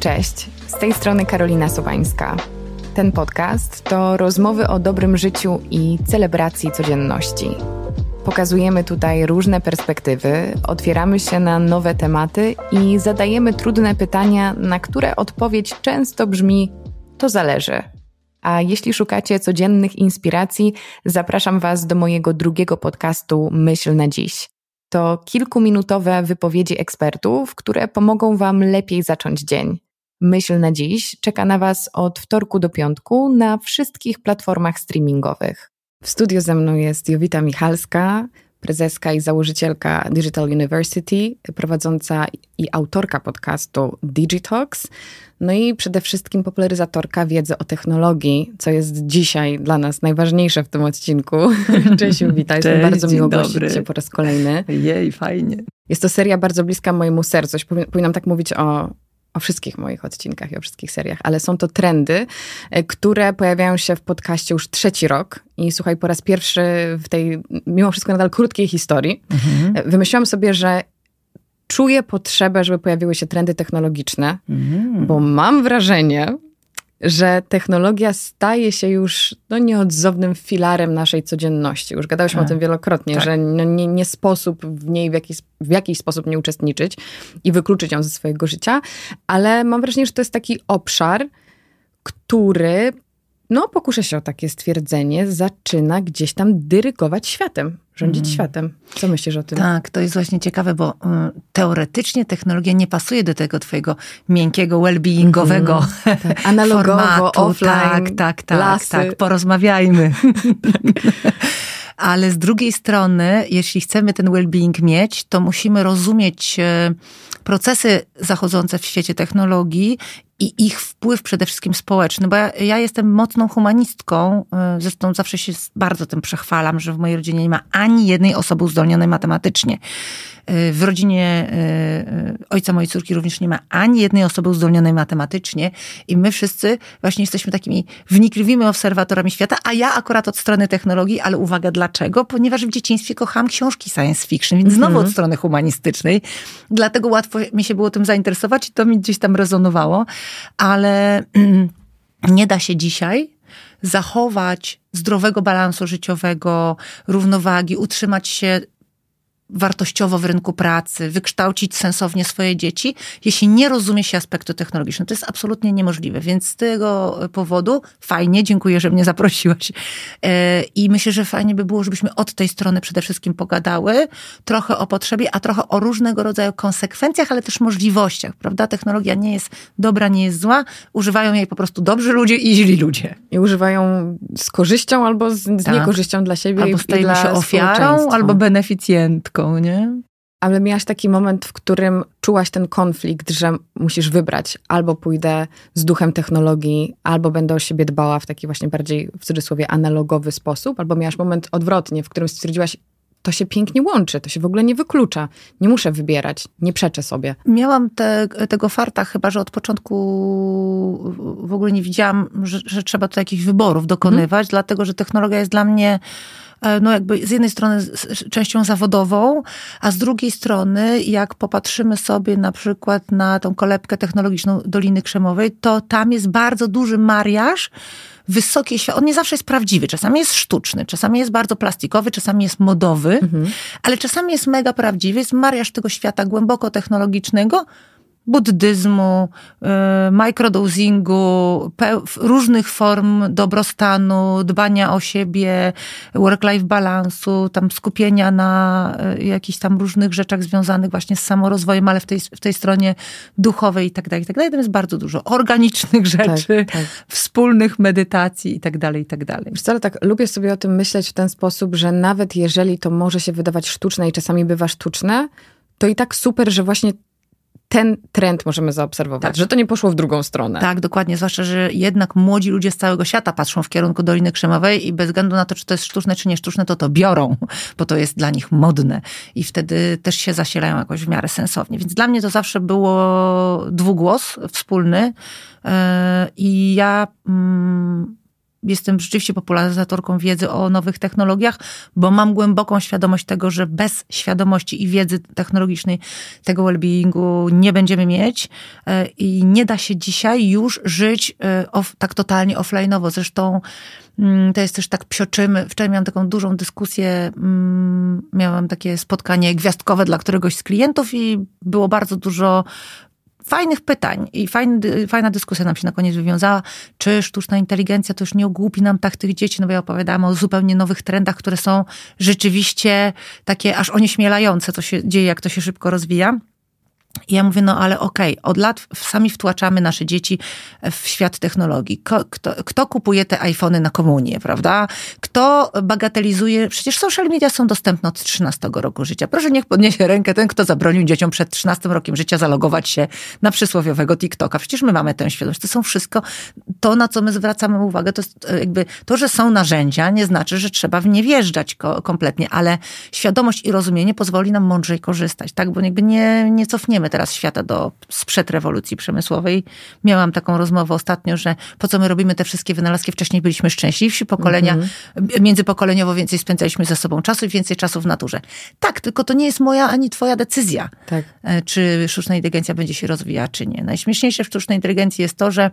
Cześć, z tej strony Karolina Sowańska. Ten podcast to rozmowy o dobrym życiu i celebracji codzienności. Pokazujemy tutaj różne perspektywy, otwieramy się na nowe tematy i zadajemy trudne pytania, na które odpowiedź często brzmi: to zależy. A jeśli szukacie codziennych inspiracji, zapraszam Was do mojego drugiego podcastu Myśl na dziś. To kilkuminutowe wypowiedzi ekspertów, które pomogą Wam lepiej zacząć dzień. Myśl na dziś czeka na Was od wtorku do piątku na wszystkich platformach streamingowych. W studiu ze mną jest Jowita Michalska, prezeska i założycielka Digital University, prowadząca i autorka podcastu Digitalks, no i przede wszystkim popularyzatorka wiedzy o technologii, co jest dzisiaj dla nas najważniejsze w tym odcinku. Cześć Jowita, jest mi bardzo miło gościć Cię po raz kolejny. Jej, fajnie. Jest to seria bardzo bliska mojemu sercu. Powinnam tak mówić o o wszystkich moich odcinkach i o wszystkich seriach, ale są to trendy, e, które pojawiają się w podcaście już trzeci rok. I słuchaj, po raz pierwszy w tej, mimo wszystko nadal krótkiej historii, mhm. E, wymyśliłam sobie, że czuję potrzebę, żeby pojawiły się trendy technologiczne, mhm. bo mam wrażenie, że technologia staje się już no, nieodzownym filarem naszej codzienności. Już gadałyśmy tak. o tym wielokrotnie, tak. że no, nie, nie, sposób w niej w jakiś, w jakiś sposób nie uczestniczyć i wykluczyć ją ze swojego życia, ale mam wrażenie, że to jest taki obszar, który no pokuszę się o takie stwierdzenie, zaczyna gdzieś tam dyrygować światem, rządzić mm. światem. Co myślisz o tym? Tak, to jest właśnie ciekawe, bo y, teoretycznie technologia nie pasuje do tego twojego miękkiego, well-beingowego mm, tak. Analogowo, formatu. offline, tak, tak, tak, lasy. tak, porozmawiajmy. tak. Ale z drugiej strony, jeśli chcemy ten well-being mieć, to musimy rozumieć y, procesy zachodzące w świecie technologii i ich wpływ przede wszystkim społeczny, bo ja, ja, jestem mocną humanistką, y, zresztą zawsze się bardzo tym przechwalam, że w mojej rodzinie nie ma ani jednej osoby uzdolnionej matematycznie. Y, w rodzinie y, ojca mojej córki również nie ma ani jednej osoby uzdolnionej matematycznie i my wszyscy właśnie jesteśmy takimi wnikliwymi obserwatorami świata, a ja akurat od strony technologii, ale uwaga, dlaczego? Ponieważ w dzieciństwie kochałam książki science fiction, więc znowu mhm. od strony humanistycznej, dlatego łatwo mi się było tym zainteresować i to mi gdzieś tam rezonowało ale nie da się dzisiaj zachować zdrowego balansu życiowego, równowagi, utrzymać się wartościowo w rynku pracy, wykształcić sensownie swoje dzieci, jeśli nie rozumie się aspektu technologicznego. To jest absolutnie niemożliwe, więc z tego powodu fajnie, dziękuję, że mnie zaprosiłaś. E, I myślę, że fajnie by było, żebyśmy od tej strony przede wszystkim pogadały, trochę o potrzebie, a trochę o różnego rodzaju konsekwencjach, ale też możliwościach, prawda? Technologia nie jest dobra, nie jest zła, używają jej po prostu dobrzy ludzie i źli ludzie. I używają z korzyścią albo z, z tak. niekorzyścią dla siebie albo i dla się ofiarą, albo beneficjentką nie? Ale miałaś taki moment, w którym czułaś ten konflikt, że musisz wybrać albo pójdę z duchem technologii, albo będę o siebie dbała w taki właśnie bardziej, w cudzysłowie, analogowy sposób, albo miałaś moment odwrotnie, w którym stwierdziłaś, to się pięknie łączy, to się w ogóle nie wyklucza. Nie muszę wybierać, nie przeczę sobie. Miałam te, tego farta, chyba że od początku w ogóle nie widziałam, że, że trzeba tu jakichś wyborów dokonywać, hmm. dlatego że technologia jest dla mnie E, no jakby z jednej strony częścią zawodową, a z drugiej strony, jak popatrzymy sobie na przykład na tą kolebkę technologiczną Doliny Krzemowej, to tam jest bardzo duży mariaż wysokie świat. On nie zawsze jest prawdziwy, czasami jest sztuczny, czasami jest bardzo plastikowy, czasami jest modowy, mhm. ale czasami jest mega prawdziwy. Jest mariaż tego świata głęboko technologicznego buddyzmu, y, microdosingu, różnych form dobrostanu, dbania o siebie, work-life balansu, tam skupienia na y, jakichś tam różnych rzeczach związanych właśnie z samorozwojem, ale w tej, w tej stronie duchowej i tak dalej, i tak dalej. Tam jest bardzo dużo organicznych rzeczy, tak, tak. wspólnych medytacji i tak dalej, i tak dalej. Wiesz co, tak lubię sobie o tym myśleć w ten sposób, że nawet jeżeli to może się wydawać sztuczne i czasami bywa sztuczne, to i tak super, że właśnie ten trend możemy zaobserwować, tak. że to nie poszło w drugą stronę. Tak, dokładnie, zwłaszcza, że jednak młodzi ludzie z całego świata patrzą w kierunku Doliny Krzemowej i bez względu na to, czy to jest sztuczne, czy nie sztuczne, to to biorą, bo to jest dla nich modne i wtedy też się zasilają jakoś w miarę sensownie. Więc dla mnie to zawsze było dwugłos wspólny e, i ja mm, jestem rzeczywiście popularyzatorką wiedzy o nowych technologiach, bo mam głęboką świadomość tego, że bez świadomości i wiedzy technologicznej tego well-beingu nie będziemy mieć e, i nie da się dzisiaj już żyć e, off, tak totalnie offline'owo. Zresztą mm, to jest też tak psioczymy. Wczoraj miałam taką dużą dyskusję, mm, miałam takie spotkanie gwiazdkowe dla któregoś z klientów i było bardzo dużo fajnych pytań i fajny, fajna dyskusja nam się na koniec wywiązała, czy sztuczna inteligencja to już nie ogłupi nam tak tych dzieci, no bo ja opowiadałam o zupełnie nowych trendach, które są rzeczywiście takie aż onieśmielające, co się dzieje, jak to się szybko rozwija. I ja mówię, no ale okej, okay, od lat sami wtłaczamy nasze dzieci w świat technologii. Kto, kto, kupuje te iPhony na komunię, prawda? Kto bagatelizuje, przecież social media są dostępne od 13 roku życia. Proszę niech podniesie rękę ten, kto zabronił dzieciom przed 13 rokiem życia zalogować się na przysłowiowego TikToka. Przecież my mamy tę świadomość. To są wszystko, to na co my zwracamy uwagę, to e, jakby to, że są narzędzia, nie znaczy, że trzeba w nie wjeżdżać kompletnie, ale świadomość i rozumienie pozwoli nam mądrzej korzystać, tak? Bo jakby nie, nie cofniemy teraz świata do sprzed rewolucji przemysłowej. Miałam taką rozmowę ostatnio, że po co my robimy te wszystkie wynalazki? Wcześniej byliśmy szczęśliwsi, pokolenia, mm -hmm. międzypokoleniowo więcej spędzaliśmy ze sobą czasu i więcej czasu w naturze. Tak, tylko to nie jest moja ani twoja decyzja, tak. E, czy sztuczna inteligencja będzie się rozwijała, czy nie. Najśmieszniejsze w sztucznej inteligencji jest to, że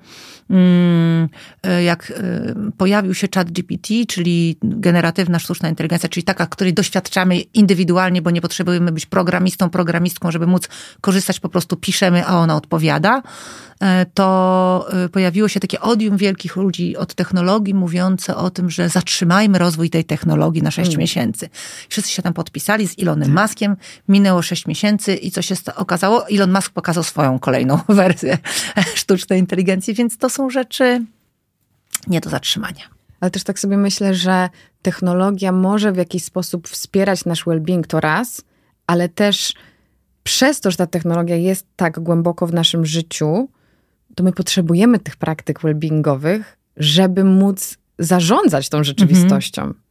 mm, e, jak e, pojawił się chat GPT, czyli generatywna sztuczna inteligencja, czyli taka, której doświadczamy indywidualnie, bo nie potrzebujemy być programistą, programistką, żeby móc korzystać korzystać, po prostu piszemy, a ona odpowiada, e, to e, pojawiło się takie odium wielkich ludzi od technologii mówiące o tym, że zatrzymajmy rozwój tej technologii na 6 mm. miesięcy. Wszyscy się tam podpisali z Elonem tak. Muskiem, minęło 6 miesięcy i co się okazało? Elon Musk pokazał swoją kolejną wersję sztucznej inteligencji, więc to są rzeczy nie do zatrzymania. Ale też tak sobie myślę, że technologia może w jakiś sposób wspierać nasz well-being, to raz, ale też przez to, że ta technologia jest tak głęboko w naszym życiu, to my potrzebujemy tych praktyk well-beingowych, żeby móc zarządzać tą rzeczywistością. Mhm.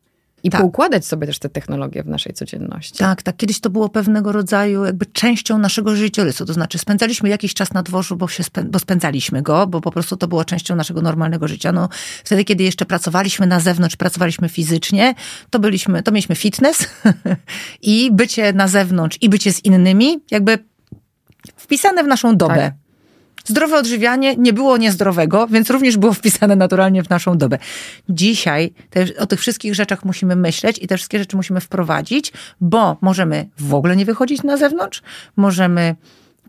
I tak. poukładać sobie też te technologie w naszej codzienności. Tak, tak. Kiedyś to było pewnego rodzaju jakby częścią naszego życiorysu. To znaczy spędzaliśmy jakiś czas na dworzu, bo, się spę- bo spędzaliśmy go, bo po prostu to było częścią naszego normalnego życia. No, wtedy, kiedy jeszcze pracowaliśmy na zewnątrz, pracowaliśmy fizycznie, to byliśmy, to mieliśmy fitness i bycie na zewnątrz i bycie z innymi jakby wpisane w naszą dobę. Tak. Zdrowe odżywianie nie było niezdrowego, więc również było wpisane naturalnie w naszą dobę. Dzisiaj te, o tych wszystkich rzeczach musimy myśleć i te wszystkie rzeczy musimy wprowadzić, bo możemy w ogóle nie wychodzić na zewnątrz, możemy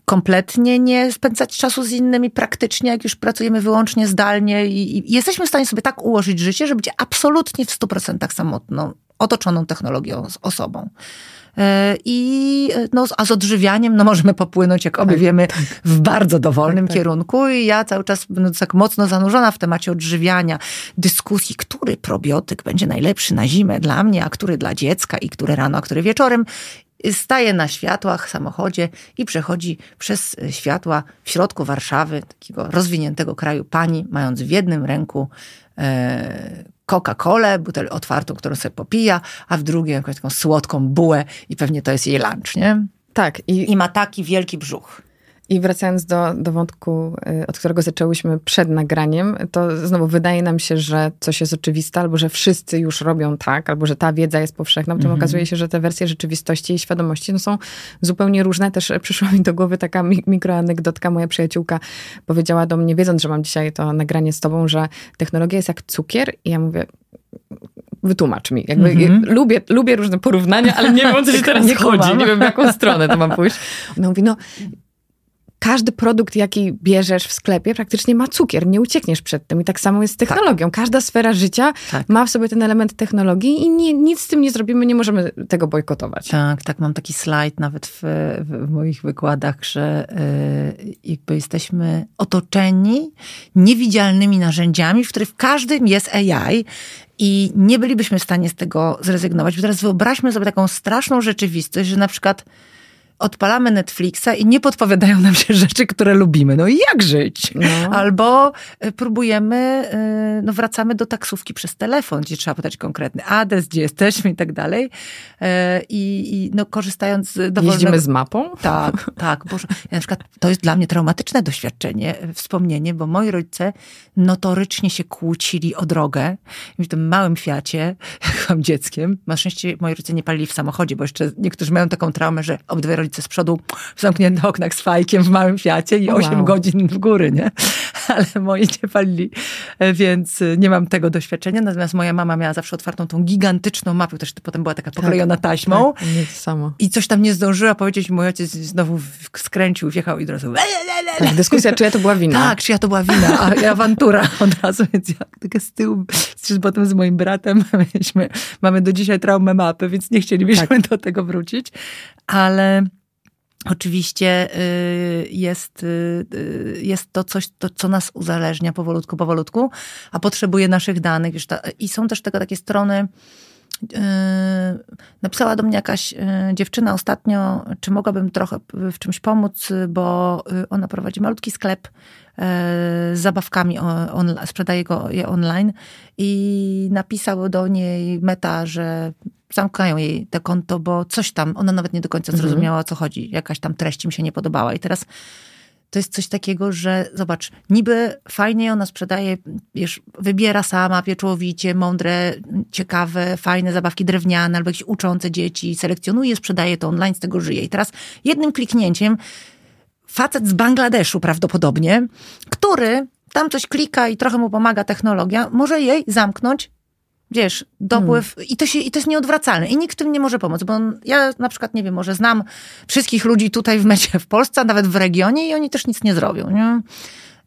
kompletnie nie spędzać czasu z innymi praktycznie, jak już pracujemy wyłącznie zdalnie i, i jesteśmy w stanie sobie tak ułożyć życie, żeby być absolutnie w 100% samotną, otoczoną technologią osobą. E, I no, a z odżywianiem no, możemy popłynąć, jak obie tak, wiemy, tak. w bardzo dowolnym tak, tak. kierunku. I ja cały czas będę tak mocno zanurzona w temacie odżywiania, dyskusji, który probiotyk będzie najlepszy na zimę dla mnie, a który dla dziecka, i który rano, a który wieczorem staje na światłach w samochodzie i przechodzi przez światła w środku Warszawy, takiego rozwiniętego kraju, pani, mając w jednym ręku e, Coca-Colę, butel otwartą, którą sobie popija, a w drugim jakąś taką słodką bułę i pewnie to jest jej lunch, nie? Tak. I, I ma taki wielki brzuch. I wracając do, do wątku, y, od którego zaczęłyśmy przed nagraniem, to znowu wydaje nam się, że coś jest oczywiste, albo że wszyscy już robią tak, albo że ta wiedza jest powszechna. Potem -hmm. okazuje się, że te wersje rzeczywistości i świadomości no, są zupełnie różne. Też przyszła mi do głowy taka mikroanegdotka. Moja przyjaciółka powiedziała do mnie, wiedząc, że mam dzisiaj to nagranie z tobą, że technologia jest jak cukier. I ja mówię, wytłumacz mi. Jakby mm -hmm. lubię, lubię różne porównania, ale nie wiem, o co się teraz nie chodzi. Nie wiem, w jaką stronę to mam pójść. Ona mówi, no każdy produkt, jaki bierzesz w sklepie, praktycznie ma cukier. Nie uciekniesz przed tym. I tak samo jest z technologią. Tak. Każda sfera życia tak. ma w sobie ten element technologii i nie, nic z tym nie zrobimy, nie możemy tego bojkotować. Tak, tak. Mam taki slajd nawet w, w, moich wykładach, że yy, jakby jesteśmy otoczeni niewidzialnymi narzędziami, w których w każdym jest AI i nie bylibyśmy w stanie z tego zrezygnować. Bo teraz wyobraźmy sobie taką straszną rzeczywistość, że na przykład odpalamy Netflixa i nie podpowiadają nam się rzeczy, które lubimy. No i jak żyć? No. Albo e, próbujemy, e, no wracamy do taksówki przez telefon, gdzie trzeba podać konkretny adres, gdzie jesteśmy i tak dalej. E, I, i no korzystając z dowolnego... Jeździmy z mapą? Tak, tak. Boże, ja na przykład, to jest dla mnie traumatyczne doświadczenie, wspomnienie, bo moi rodzice notorycznie się kłócili o drogę. W tym małym Fiacie, jak byłam dzieckiem, na szczęście moi rodzice nie palili w samochodzie, bo jeszcze niektórzy mają taką traumę, że obydwaj rodzice z przodu w zamkniętych oknach z fajkiem w małym Fiacie i 8 wow. godzin w góry, nie? Ale moi nie palili, e, więc e, nie mam tego doświadczenia. Natomiast moja mama miała zawsze otwartą tą gigantyczną mapę, też potem była taka poklejona tak, taśmą. Tak, samo. I coś tam nie zdążyła powiedzieć, mój ojciec znowu skręcił, wjechał i od razu... Tak, dyskusja, czy ja to była wina. Tak, czy ja to była wina, a ja awantura od razu, więc ja tak z tyłu, potem z moim bratem mieliśmy, mamy do dzisiaj traumę mapy, więc nie chcielibyśmy tak. do tego wrócić, ale Oczywiście y, jest, y, y, jest to coś, to, co nas uzależnia powolutku, powolutku, a potrzebuje naszych danych. I są też tego takie strony. Napisała do mnie jakaś dziewczyna ostatnio, czy mogłabym trochę w czymś pomóc, bo ona prowadzi malutki sklep z zabawkami, on, sprzedaje go je online i napisał do niej Meta, że zamkają jej te konto, bo coś tam, ona nawet nie do końca mhm. zrozumiała, o co chodzi. Jakaś tam treść im się nie podobała. I teraz to jest coś takiego, że zobacz, niby fajnie ona sprzedaje, wiesz, wybiera sama pieczołowicie, mądre, ciekawe, fajne zabawki drewniane albo jakieś uczące dzieci, selekcjonuje, sprzedaje to online, z tego żyje. I teraz jednym kliknięciem facet z Bangladeszu prawdopodobnie, który tam coś klika i trochę mu pomaga technologia, może jej zamknąć Wiesz, dopływ hmm. i, to się, i to jest nieodwracalne i nikt w tym nie może pomóc, bo on, ja na przykład, nie wiem, może znam wszystkich ludzi tutaj w mecie w Polsce, nawet w regionie i oni też nic nie zrobią, nie?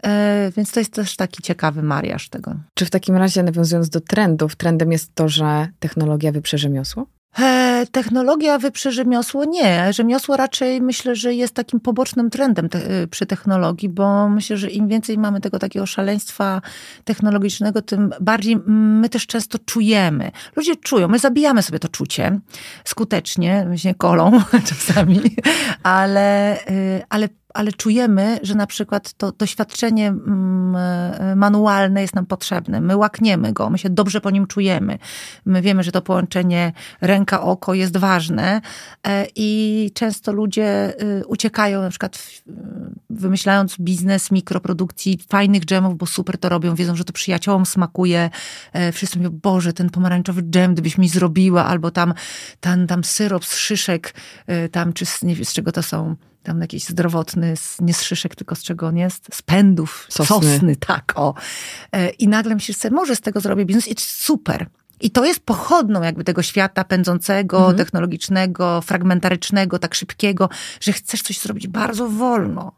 E, więc to jest też taki ciekawy mariaż tego. Czy w takim razie, nawiązując do trendów, trendem jest to, że technologia wyprze rzemiosło? E, technologia wyprze rzemiosło? Nie. Rzemiosło raczej myślę, że jest takim pobocznym trendem te, e, przy technologii, bo myślę, że im więcej mamy tego takiego szaleństwa technologicznego, tym bardziej my też często czujemy. Ludzie czują, my zabijamy sobie to czucie skutecznie, właśnie kolą czasami, ale, e, ale ale czujemy, że na przykład to doświadczenie mm, e, manualne jest nam potrzebne. My łakniemy go, my się dobrze po nim czujemy. My wiemy, że to połączenie ręka-oko jest ważne e, i często ludzie y, uciekają na przykład wymyślając biznes mikroprodukcji fajnych dżemów, bo super to robią, wiedzą, że to przyjaciołom smakuje. E, wszyscy mówią, Boże, ten pomarańczowy dżem, gdybyś mi zrobiła, albo tam, tam, tam syrop z szyszek, tam, czy z, nie wiem, z czego to są tam jakiś zdrowotny, nie z szyszek, tylko z czego on jest? Z pędów, sosny, sosny tak, o. E, I nagle myślisz sobie, może z tego zrobię biznes i super. I to jest pochodną jakby tego świata pędzącego, mhm. technologicznego, fragmentarycznego, tak szybkiego, że chcesz coś zrobić bardzo wolno.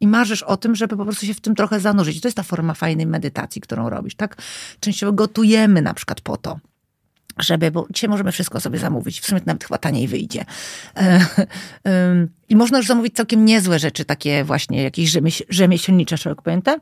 I marzysz o tym, żeby po prostu się w tym trochę zanurzyć. I to jest ta forma fajnej medytacji, którą robisz, tak? Częściowo gotujemy na przykład po to żeby, bo dzisiaj możemy wszystko sobie zamówić, w sumie nawet chyba taniej wyjdzie. E, I można już zamówić całkiem niezłe rzeczy, takie właśnie jakieś rzemieślnicze, szeroko pojęte,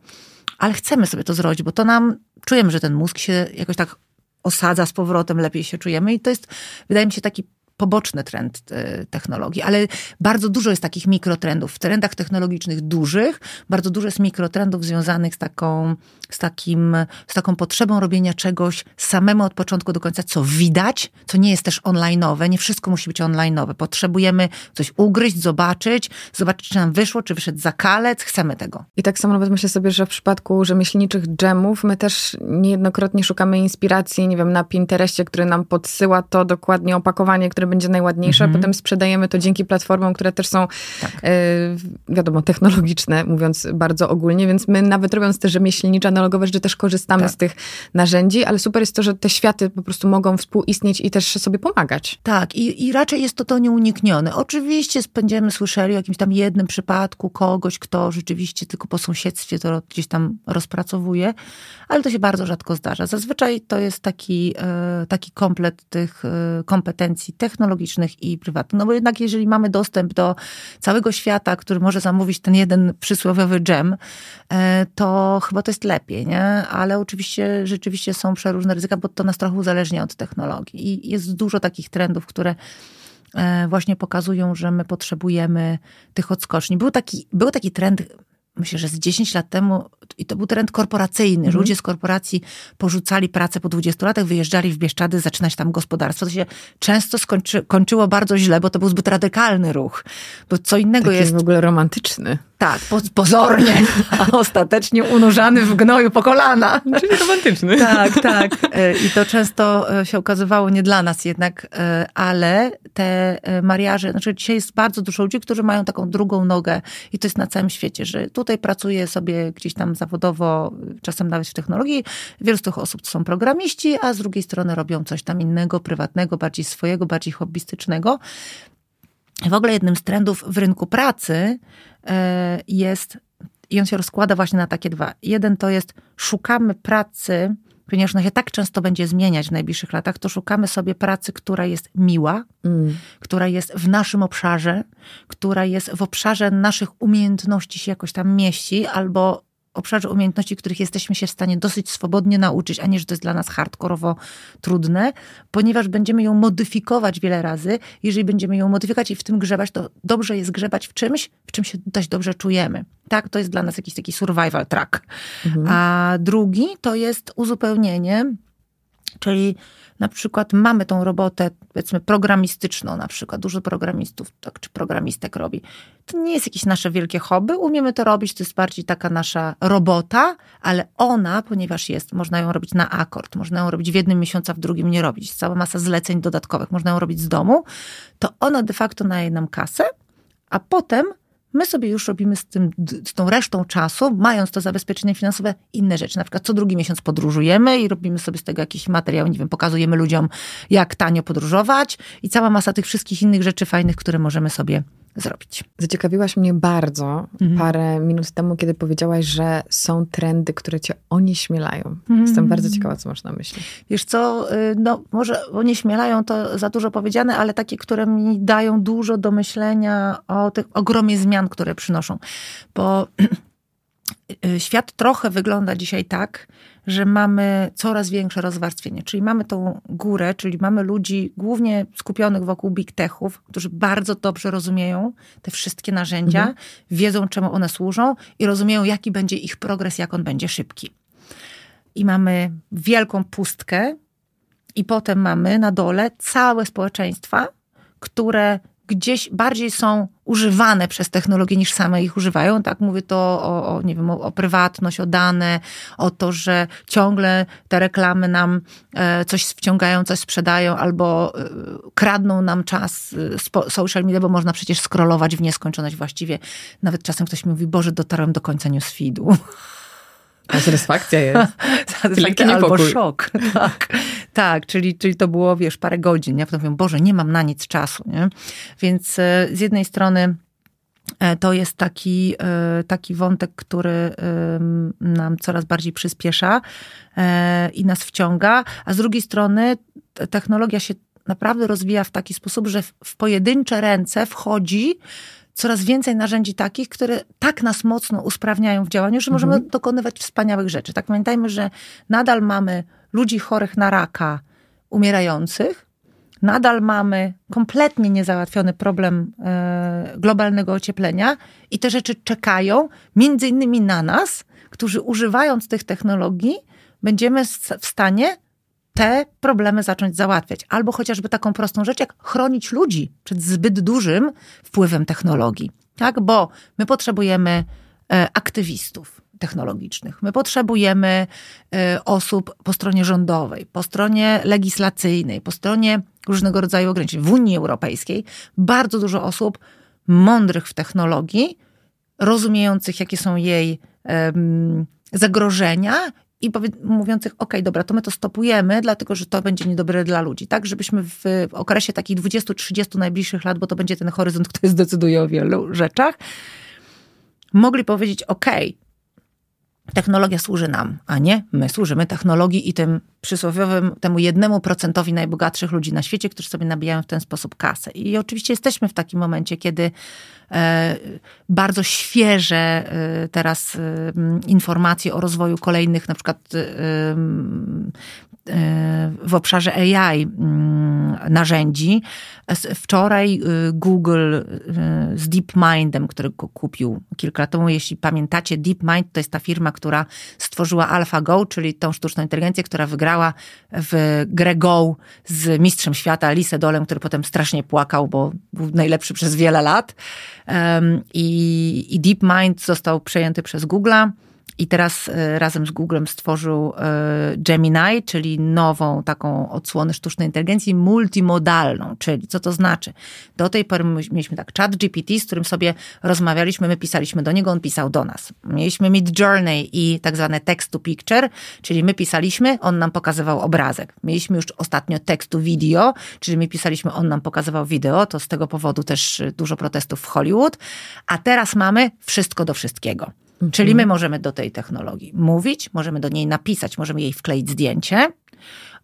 ale chcemy sobie to zrobić, bo to nam, czujemy, że ten mózg się jakoś tak osadza z powrotem, lepiej się czujemy i to jest, wydaje mi się, taki poboczny trend e, technologii, ale bardzo dużo jest takich mikrotrendów. W trendach technologicznych dużych, bardzo dużo jest mikrotrendów związanych z taką, z takim, z taką potrzebą robienia czegoś samemu od początku do końca, co widać, co nie jest też online'owe. Nie wszystko musi być online'owe. Potrzebujemy coś ugryźć, zobaczyć, zobaczyć, czy nam wyszło, czy wyszedł zakalec. Chcemy tego. I tak samo nawet myślę sobie, że w przypadku rzemieślniczych dżemów my też niejednokrotnie szukamy inspiracji, nie wiem, na Pinterestie, który nam podsyła to dokładnie opakowanie, które będzie najładniejsze, mhm. potem sprzedajemy to dzięki platformom, które też są, tak. e, wiadomo, technologiczne, mówiąc bardzo ogólnie, więc my nawet robiąc te rzemieślnicze, analogowe rzeczy też korzystamy tak. z tych narzędzi, ale super jest to, że te światy po prostu mogą współistnieć i też sobie pomagać. Tak, i, i raczej jest to to nieuniknione. Oczywiście będziemy słyszeli o jakimś tam jednym przypadku kogoś, kto rzeczywiście tylko po sąsiedztwie to gdzieś tam rozpracowuje, ale to się bardzo rzadko zdarza. Zazwyczaj to jest taki, e, taki komplet tych e, kompetencji technologicznych, technologicznych i prywatnych. No bo jednak jeżeli mamy dostęp do całego świata, który może zamówić ten jeden przysłowiowy dżem, e, to chyba to jest lepiej, nie? Ale oczywiście rzeczywiście są przeróżne ryzyka, bo to nas trochę uzależnia od technologii. I jest dużo takich trendów, które właśnie pokazują, że my potrzebujemy tych odskoczni. Był taki, był taki trend myślę, że z 10 lat temu, i to był trend korporacyjny, że mhm. ludzie z korporacji porzucali pracę po 20 latach, wyjeżdżali w Bieszczady, zaczynać tam gospodarstwo. To się często skończy, kończyło bardzo źle, bo to był zbyt radykalny ruch. Bo co innego Taki jest... w ogóle romantyczny. Tak, pozornie, a ostatecznie unurzany w gnoju po kolana. Czyli romantyczny. Tak, tak. E, I to często e, się okazywało nie dla nas jednak, e, ale te mariaże, znaczy dzisiaj jest bardzo dużo ludzi, którzy mają taką drugą nogę i to jest na całym świecie, że tutaj pracuje sobie gdzieś tam zawodowo, czasem nawet w technologii. Wielu z tych osób to są programiści, a z drugiej strony robią coś tam innego, prywatnego, bardziej swojego, bardziej hobbystycznego. W ogóle jednym z trendów w rynku pracy jest, i on się rozkłada właśnie na takie dwa. Jeden to jest szukamy pracy, ponieważ ona się tak często będzie zmieniać w najbliższych latach, to szukamy sobie pracy, która jest miła, mm. która jest w naszym obszarze, która jest w obszarze naszych umiejętności się jakoś tam mieści, albo obszarze umiejętności, których jesteśmy się w stanie dosyć swobodnie nauczyć, a nie, że to jest dla nas hardkorowo trudne, ponieważ będziemy ją modyfikować wiele razy. Jeżeli będziemy ją modyfikować i w tym grzebać, to dobrze jest grzebać w czymś, w czym się dość dobrze czujemy. Tak, to jest dla nas jakiś taki survival track. Mhm. A drugi to jest uzupełnienie, czyli na przykład mamy tą robotę, powiedzmy, programistyczną, na przykład. Dużo programistów tak, czy programistek robi. To nie jest jakieś nasze wielkie hobby, umiemy to robić, to jest bardziej taka nasza robota, ale ona, ponieważ jest, można ją robić na akord, można ją robić w jednym miesiącu, a w drugim nie robić, cała masa zleceń dodatkowych, można ją robić z domu, to ona de facto daje nam kasę, a potem My sobie już robimy z, tym, z tą resztą czasu, mając to zabezpieczenie finansowe, inne rzeczy. Na przykład co drugi miesiąc podróżujemy i robimy sobie z tego jakiś materiał, nie wiem, pokazujemy ludziom, jak tanio podróżować i cała masa tych wszystkich innych rzeczy fajnych, które możemy sobie zrobić. Zaciekawiłaś mnie bardzo mhm. parę minut temu, kiedy powiedziałaś, że są trendy, które cię onieśmielają. Mhm. Jestem bardzo ciekawa, co masz na myśli. Wiesz co, y, no może onieśmielają to za dużo powiedziane, ale takie, które mi dają dużo do myślenia o tych ogromie zmian, które przynoszą. Bo y, świat trochę wygląda dzisiaj tak, że mamy coraz większe rozwarstwienie. Czyli mamy tą górę, czyli mamy ludzi głównie skupionych wokół big techów, którzy bardzo dobrze rozumieją te wszystkie narzędzia, mhm. wiedzą czemu one służą i rozumieją jaki będzie ich progres, jak on będzie szybki. I mamy wielką pustkę i potem mamy na dole całe społeczeństwa, które gdzieś bardziej są używane przez technologię niż same ich używają. Tak mówię to o, o nie wiem, o, o, prywatność, o dane, o to, że ciągle te reklamy nam e, coś wciągają, coś sprzedają albo e, kradną nam czas z social media, bo można przecież scrollować w nieskończoność właściwie. Nawet czasem ktoś mi mówi, Boże, dotarłem do końca newsfeedu. A satysfakcja jest. satysfakcja albo szok. Tak, tak czyli, czyli to było, wiesz, parę godzin. Ja potem mówię, Boże, nie mam na nic czasu. Nie? Więc e, z jednej strony e, to jest taki, e, taki wątek, który nam coraz bardziej przyspiesza i nas wciąga, a z drugiej strony technologia się naprawdę rozwija w taki sposób, że w pojedyncze ręce wchodzi coraz więcej narzędzi takich, które tak nas mocno usprawniają w działaniu, że możemy mhm. dokonywać wspaniałych rzeczy. Tak pamiętajmy, że nadal mamy ludzi chorych na raka, umierających, nadal mamy kompletnie niezałatwiony problem e, globalnego ocieplenia i te rzeczy czekają między innymi na nas, którzy używając tych technologii będziemy w stanie te problemy zacząć załatwiać. Albo chociażby taką prostą rzecz, jak chronić ludzi przed zbyt dużym wpływem technologii. Tak? Bo my potrzebujemy e, aktywistów technologicznych. My potrzebujemy e, osób po stronie rządowej, po stronie legislacyjnej, po stronie różnego rodzaju ograniczeń. W Unii Europejskiej bardzo dużo osób mądrych w technologii, rozumiejących, jakie są jej zagrożenia i mówiących, ok, dobra, to my to stopujemy, dlatego że to będzie niedobre dla ludzi. Tak, żebyśmy w okresie takich 20-30 najbliższych lat, bo to będzie ten horyzont, który zdecyduje o wielu rzeczach, mogli powiedzieć, ok, technologia służy nam, a nie my służymy technologii i tym przysłowiowym temu jednemu procentowi najbogatszych ludzi na świecie, którzy sobie nabijają w ten sposób kasę. I oczywiście jesteśmy w takim momencie, kiedy e, bardzo świeże e, teraz e, informacje o rozwoju kolejnych na przykład w obszarze AI mm, narzędzi. Wczoraj Google z DeepMindem, którego kupił kilka lat temu, jeśli pamiętacie, DeepMind to jest ta firma, która stworzyła AlphaGo, czyli tą sztuczną inteligencję, która wygrała w grę Go z mistrzem świata, Lisę Dolem, który potem strasznie płakał, bo był najlepszy przez wiele lat. I, i DeepMind został przejęty przez Google'a. I teraz e, razem z Googlem stworzył e, Gemini, czyli nową taką odsłonę sztucznej inteligencji multimodalną. Czyli co to znaczy? Do tej pory mieliśmy tak chat GPT, z którym sobie rozmawialiśmy, my pisaliśmy do niego, on pisał do nas. Mieliśmy Mid Journey i tak zwane text to picture, czyli my pisaliśmy, on nam pokazywał obrazek. Mieliśmy już ostatnio text to video, czyli my pisaliśmy, on nam pokazywał wideo, to z tego powodu też dużo protestów w Hollywood. A teraz mamy wszystko do wszystkiego. Mhm. Czyli my możemy do tej technologii mówić, możemy do niej napisać, możemy jej wkleić zdjęcie.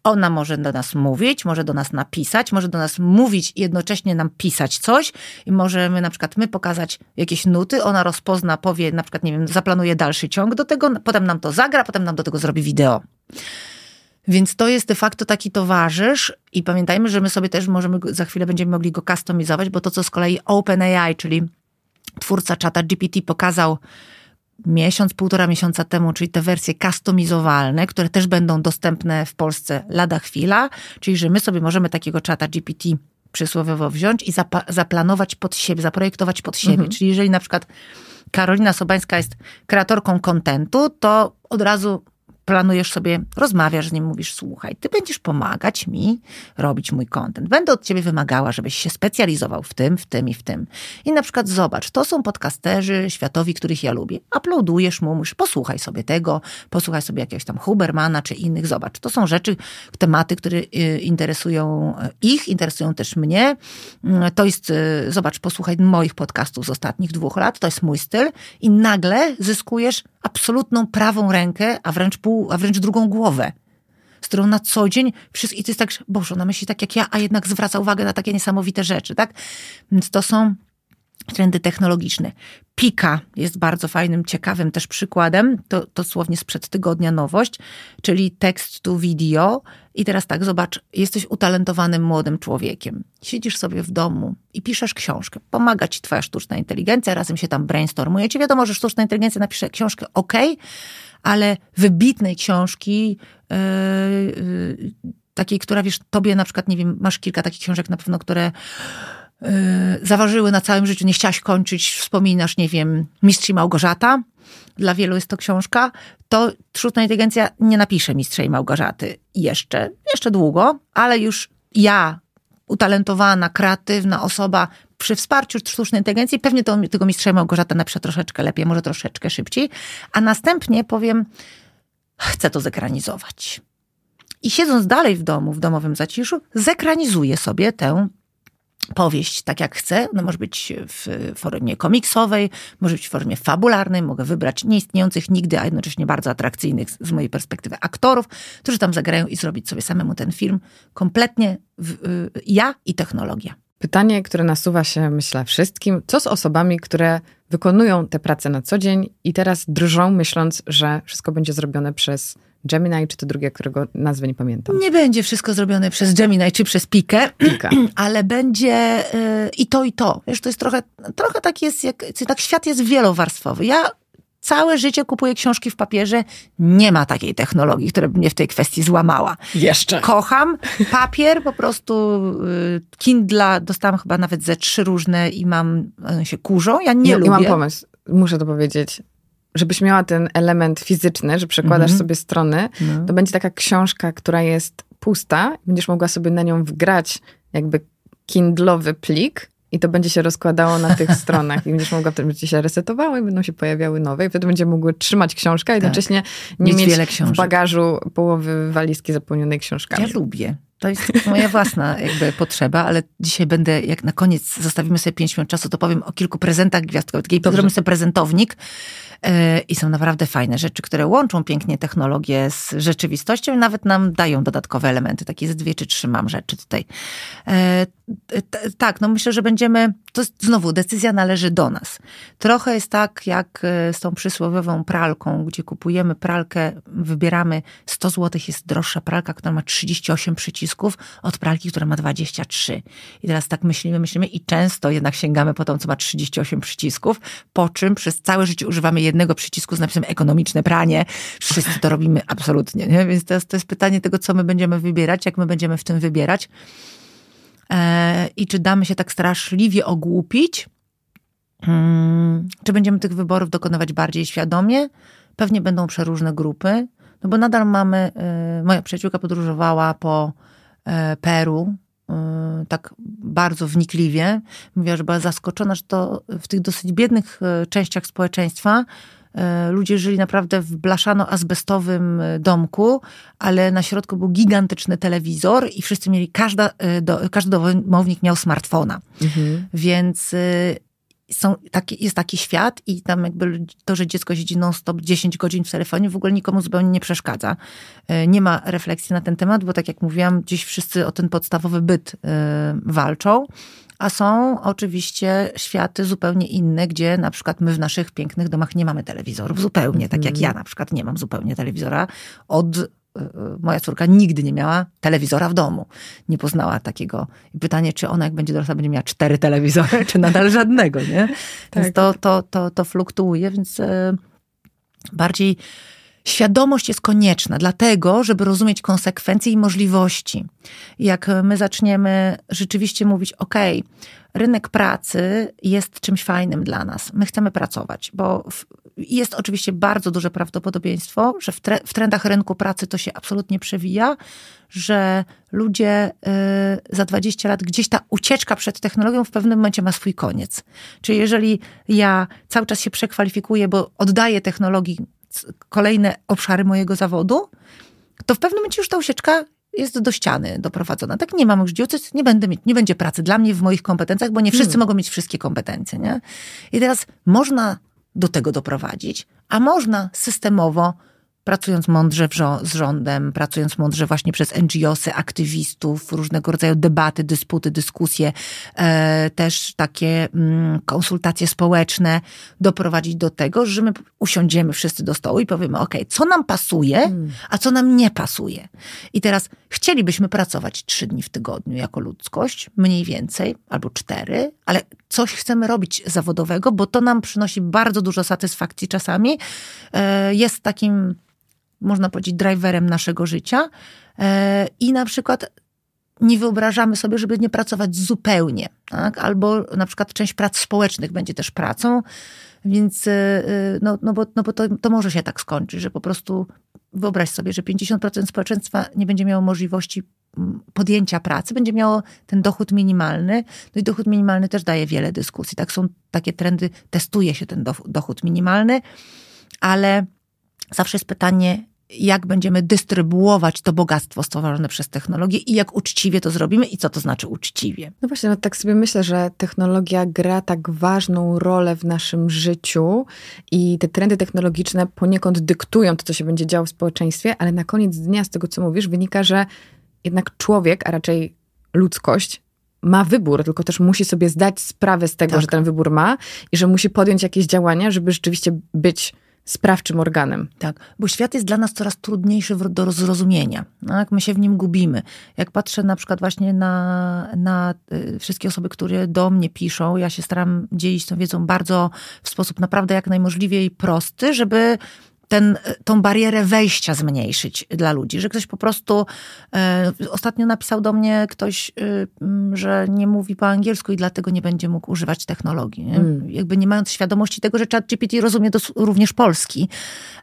Ona może do nas mówić, może do nas napisać, może do nas mówić i jednocześnie nam pisać coś i możemy na przykład my pokazać jakieś nuty, ona rozpozna, powie na przykład, nie wiem, zaplanuje dalszy ciąg do tego, potem nam to zagra, potem nam do tego zrobi wideo. Więc to jest de facto taki towarzysz i pamiętajmy, że my sobie też możemy, za chwilę będziemy mogli go customizować, bo to co z kolei OpenAI, czyli twórca czata GPT pokazał miesiąc, półtora miesiąca temu, czyli te wersje customizowalne, które też będą dostępne w Polsce lada chwila, czyli że my sobie możemy takiego czata GPT przysłowiowo wziąć i zaplanować pod siebie, zaprojektować pod siebie. Mhm. Czyli jeżeli na przykład Karolina Sobańska jest kreatorką kontentu, to od razu planujesz sobie, rozmawiasz z nim, mówisz, słuchaj, ty będziesz pomagać mi robić mój content. Będę od ciebie wymagała, żebyś się specjalizował w tym, w tym i w tym. I na przykład zobacz, to są podcasterzy światowi, których ja lubię. Uploadujesz mu, mówisz, posłuchaj sobie tego, posłuchaj sobie jakiegoś tam Hubermana czy innych, zobacz. To są rzeczy, tematy, które y, interesują y, ich, interesują też mnie. Mm, to jest, y, zobacz, posłuchaj moich podcastów z ostatnich dwóch lat, to jest mój styl i nagle zyskujesz absolutną prawą rękę, a wręcz pół, a wręcz drugą głowę, z którą na co dzień wszystko, i to jest tak, że Boże, ona myśli tak jak ja, a jednak zwraca uwagę na takie niesamowite rzeczy, tak? Więc to są trendy technologiczne. Pika jest bardzo fajnym, ciekawym też przykładem. To dosłownie sprzed tygodnia nowość, czyli tekst to video. I teraz tak, zobacz, jesteś utalentowanym młodym człowiekiem. Siedzisz sobie w domu i piszesz książkę. Pomaga ci twoja sztuczna inteligencja, razem się tam brainstormujecie. Wiadomo, że sztuczna inteligencja napisze książkę ok, ale wybitnej książki, yy, yy, takiej, która wiesz, tobie na przykład, nie wiem, masz kilka takich książek na pewno, które zaważyły na całym życiu, nie chciałaś kończyć, wspominasz, nie wiem, Mistrz i Małgorzata, dla wielu jest to książka, to sztuczna inteligencja nie napisze Mistrza i Małgorzaty jeszcze, jeszcze długo, ale już ja, utalentowana, kreatywna osoba, przy wsparciu sztucznej inteligencji pewnie to, tego Mistrza i Małgorzata napiszę troszeczkę lepiej, może troszeczkę szybciej, a następnie powiem, chcę to zekranizować. I siedząc dalej w domu, w domowym zaciszu, zekranizuję sobie tę powieść tak jak chcę. No może być w formie komiksowej, może być w formie fabularnej. Mogę wybrać nieistniejących nigdy, a jednocześnie bardzo atrakcyjnych z mojej perspektywy aktorów, którzy tam zagrają i zrobić sobie samemu ten film. Kompletnie w, y, ja i technologia. Pytanie, które nasuwa się, myślę, wszystkim. Co z osobami, które wykonują tę pracę na co dzień i teraz drżą, myśląc, że wszystko będzie zrobione przez Gemini, czy to drugie, którego nazwy nie pamiętam. Nie będzie wszystko zrobione przez Gemini, czy przez Pikę, ale będzie yy, i to, i to. Wiesz, to jest trochę, trochę tak jest, jak, tak świat jest wielowarstwowy. Ja całe życie kupuję książki w papierze. Nie ma takiej technologii, która by mnie w tej kwestii złamała. Jeszcze. Kocham papier, po prostu y, Kindla dostałam chyba nawet ze trzy różne i mam, one się kurzą. Ja nie ja, lubię. Ja mam pomysł, muszę to powiedzieć żebyś miała ten element fizyczny, że przekładasz -hmm. sobie strony, no. to będzie taka książka, która jest pusta, będziesz mogła sobie na nią wgrać jakby kindlowy plik i to będzie się rozkładało na tych stronach i będziesz mogła, wtedy będzie się resetowały i będą się pojawiały nowe i wtedy będzie mogły trzymać książkę, a tak. jednocześnie nie mieć, mieć w bagażu połowy walizki zapełnionej książkami. Ja lubię. To jest moja własna jakby potrzeba, ale dzisiaj będę, jak na koniec zostawimy sobie pięć minut czasu, to powiem o kilku prezentach gwiazdkowych. Takiej zrobimy sobie prezentownik I są naprawdę fajne rzeczy, które łączą pięknie technologię z rzeczywistością i nawet nam dają dodatkowe elementy. Takie z dwie czy trzy mam rzeczy tutaj. E, tak, no myślę, że będziemy, to znowu decyzja należy do nas. Trochę jest tak jak e, z tą przysłowiową pralką, gdzie kupujemy pralkę, wybieramy 100 zł jest droższa pralka, która ma 38 przycisków od pralki, która ma 23. I teraz tak myślimy, myślimy i często jednak sięgamy po tą, co ma 38 przycisków, po czym przez całe życie używamy jednego przycisku z napisem ekonomiczne pranie. Wszyscy to robimy absolutnie, nie? Więc to jest, pytanie tego, co my będziemy wybierać, jak my będziemy w tym wybierać. E, i czy damy się tak straszliwie ogłupić, hmm, czy będziemy tych wyborów dokonywać bardziej świadomie. Pewnie będą przeróżne grupy, no bo nadal mamy, e, moja przyjaciółka podróżowała po e, Peru, tak bardzo wnikliwie. Mówiła, że była zaskoczona, że to w tych dosyć biednych częściach społeczeństwa E, ludzie żyli naprawdę w blaszano-azbestowym domku, ale na środku był gigantyczny telewizor i wszyscy mieli, każda, do, każdy domownik miał smartfona. Mhm. Więc są, taki, jest taki świat i tam jakby to, że dziecko siedzi non-stop 10 godzin w telefonie w ogóle nikomu zupełnie nie przeszkadza. Nie ma refleksji na ten temat, bo tak jak mówiłam, gdzieś wszyscy o ten podstawowy byt walczą. A są oczywiście światy zupełnie inne, gdzie na przykład my w naszych pięknych domach nie mamy telewizorów zupełnie, tak jak mhm. ja na przykład nie mam zupełnie telewizora od moja córka nigdy nie miała telewizora w domu. Nie poznała takiego. I pytanie, czy ona jak będzie dorosła, będzie miała cztery telewizory, czy nadal żadnego, nie? tak. Więc to, to, to, to fluktuuje, więc y, bardziej Świadomość jest konieczna, dlatego, żeby rozumieć konsekwencje i możliwości. Jak my zaczniemy rzeczywiście mówić, OK, rynek pracy jest czymś fajnym dla nas, my chcemy pracować, bo jest oczywiście bardzo duże prawdopodobieństwo, że w trendach rynku pracy to się absolutnie przewija, że ludzie y, za 20 lat gdzieś ta ucieczka przed technologią w pewnym momencie ma swój koniec. Czyli jeżeli ja cały czas się przekwalifikuję, bo oddaję technologii kolejne obszary mojego zawodu, to w pewnym momencie już ta ucieczka jest do ściany doprowadzona. Tak nie mam już gdzie nie będę mieć, nie będzie pracy dla mnie w moich kompetencjach, bo nie wszyscy hmm. mogą mieć wszystkie kompetencje, nie? I teraz można do tego doprowadzić, a można systemowo pracując mądrze z rządem, pracując mądrze właśnie przez NGOsy, aktywistów, różnego rodzaju debaty, dysputy, dyskusje, e, też takie mm, konsultacje społeczne, doprowadzić do tego, że my usiądziemy wszyscy do stołu i powiemy, ok, co nam pasuje, hmm. a co nam nie pasuje. I teraz chcielibyśmy pracować trzy dni w tygodniu jako ludzkość, mniej więcej, albo cztery, ale coś chcemy robić zawodowego, bo to nam przynosi bardzo dużo satysfakcji czasami. E, jest takim można powiedzieć, driverem naszego życia. E, I na przykład nie wyobrażamy sobie, żeby nie pracować zupełnie. Tak? Albo na przykład część prac społecznych będzie też pracą, więc e, e, no, no bo, no bo to, to może się tak skończyć, że po prostu wyobraź sobie, że 50% społeczeństwa nie będzie miało możliwości podjęcia pracy, będzie miało ten dochód minimalny. No i dochód minimalny też daje wiele dyskusji. Tak są takie trendy, testuje się ten dochód minimalny, ale zawsze jest pytanie, jak będziemy dystrybuować to bogactwo stworzone przez technologię i jak uczciwie to zrobimy i co to znaczy uczciwie. No właśnie, no tak sobie myślę, że technologia gra tak ważną rolę w naszym życiu i te trendy technologiczne poniekąd dyktują to, co się będzie działo w społeczeństwie, ale na koniec dnia z tego, co mówisz, wynika, że jednak człowiek, a raczej ludzkość, ma wybór, tylko też musi sobie zdać sprawę z tego, tak. że ten wybór ma i że musi podjąć jakieś działania, żeby rzeczywiście być sprawczym organem. Tak, bo świat jest dla nas coraz trudniejszy do zrozumienia. Jak my się w nim gubimy. Jak patrzę na przykład właśnie na, na y, wszystkie osoby, które do mnie piszą, ja się staram dzielić tą wiedzą bardzo w sposób naprawdę jak najmożliwiej prosty, żeby ten, tą barierę wejścia zmniejszyć dla ludzi, że ktoś po prostu, e, ostatnio napisał do mnie ktoś, e, że nie mówi po angielsku i dlatego nie będzie mógł używać technologii. Mm. Jakby nie mając świadomości tego, że ChatGPT rozumie dos- również polski.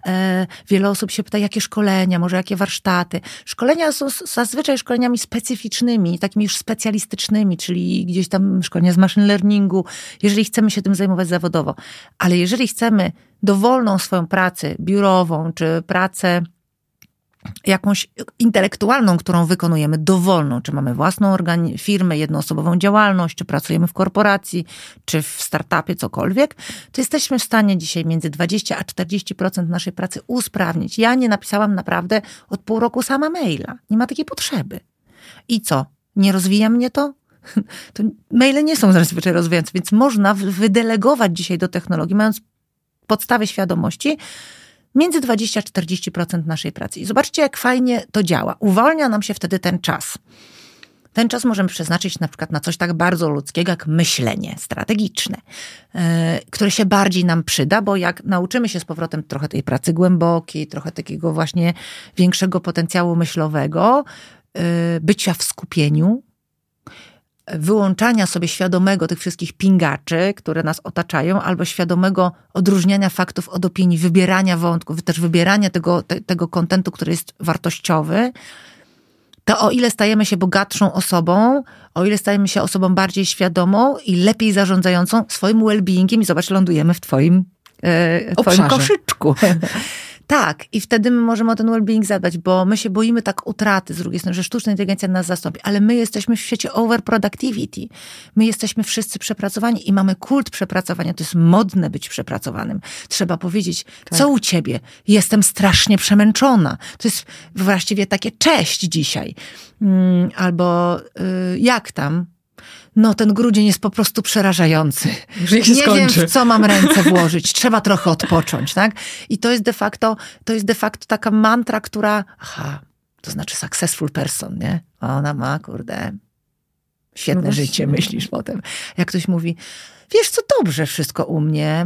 E, wiele osób się pyta, jakie szkolenia, może jakie warsztaty. Szkolenia są zazwyczaj szkoleniami specyficznymi, takimi już specjalistycznymi, czyli gdzieś tam szkolenia z machine learningu, jeżeli chcemy się tym zajmować zawodowo. Ale jeżeli chcemy dowolną swoją pracę biurową, czy pracę jakąś intelektualną, którą wykonujemy, dowolną, czy mamy własną firmę, jednoosobową działalność, czy pracujemy w korporacji, czy w startupie, cokolwiek, to jesteśmy w stanie dzisiaj między 20 a 40% naszej pracy usprawnić. Ja nie napisałam naprawdę od pół roku sama maila. Nie ma takiej potrzeby. I co? Nie rozwija mnie to? To maile nie są zazwyczaj rozwijające, więc można wydelegować dzisiaj do technologii, mając podstawy świadomości, między 20 a 40% naszej pracy. I zobaczcie, jak fajnie to działa. Uwalnia nam się wtedy ten czas. Ten czas możemy przeznaczyć na przykład na coś tak bardzo ludzkiego jak myślenie strategiczne, yy, które się bardziej nam przyda, bo jak nauczymy się z powrotem trochę tej pracy głębokiej, trochę takiego właśnie większego potencjału myślowego, yy, bycia w skupieniu, wyłączania sobie świadomego tych wszystkich pingaczy, które nas otaczają, albo świadomego odróżniania faktów od opinii, wybierania wątków, też wybierania tego, te, tego kontentu, który jest wartościowy, to o ile stajemy się bogatszą osobą, o ile stajemy się osobą bardziej świadomą i lepiej zarządzającą swoim well-beingiem i zobacz, lądujemy w twoim, e, twoim koszyczku. Tak, i wtedy my możemy o ten well-being zadbać, bo my się boimy tak utraty z drugiej strony, że sztuczna inteligencja nas zastąpi, ale my jesteśmy w świecie overproductivity. My jesteśmy wszyscy przepracowani i mamy kult przepracowania. To jest modne być przepracowanym. Trzeba powiedzieć, tak. co u ciebie? Jestem strasznie przemęczona. To jest właściwie takie cześć dzisiaj. Mm, albo y, jak tam? No ten grudzień jest po prostu przerażający. nie skończy. wiem, w co mam ręce włożyć. Trzeba trochę odpocząć, tak? I to jest de facto, to jest de facto taka mantra, która, aha, to znaczy successful person, nie? Ona ma, kurde, świetne no życie, myślisz potem. Jak ktoś mówi, wiesz co, dobrze wszystko u mnie,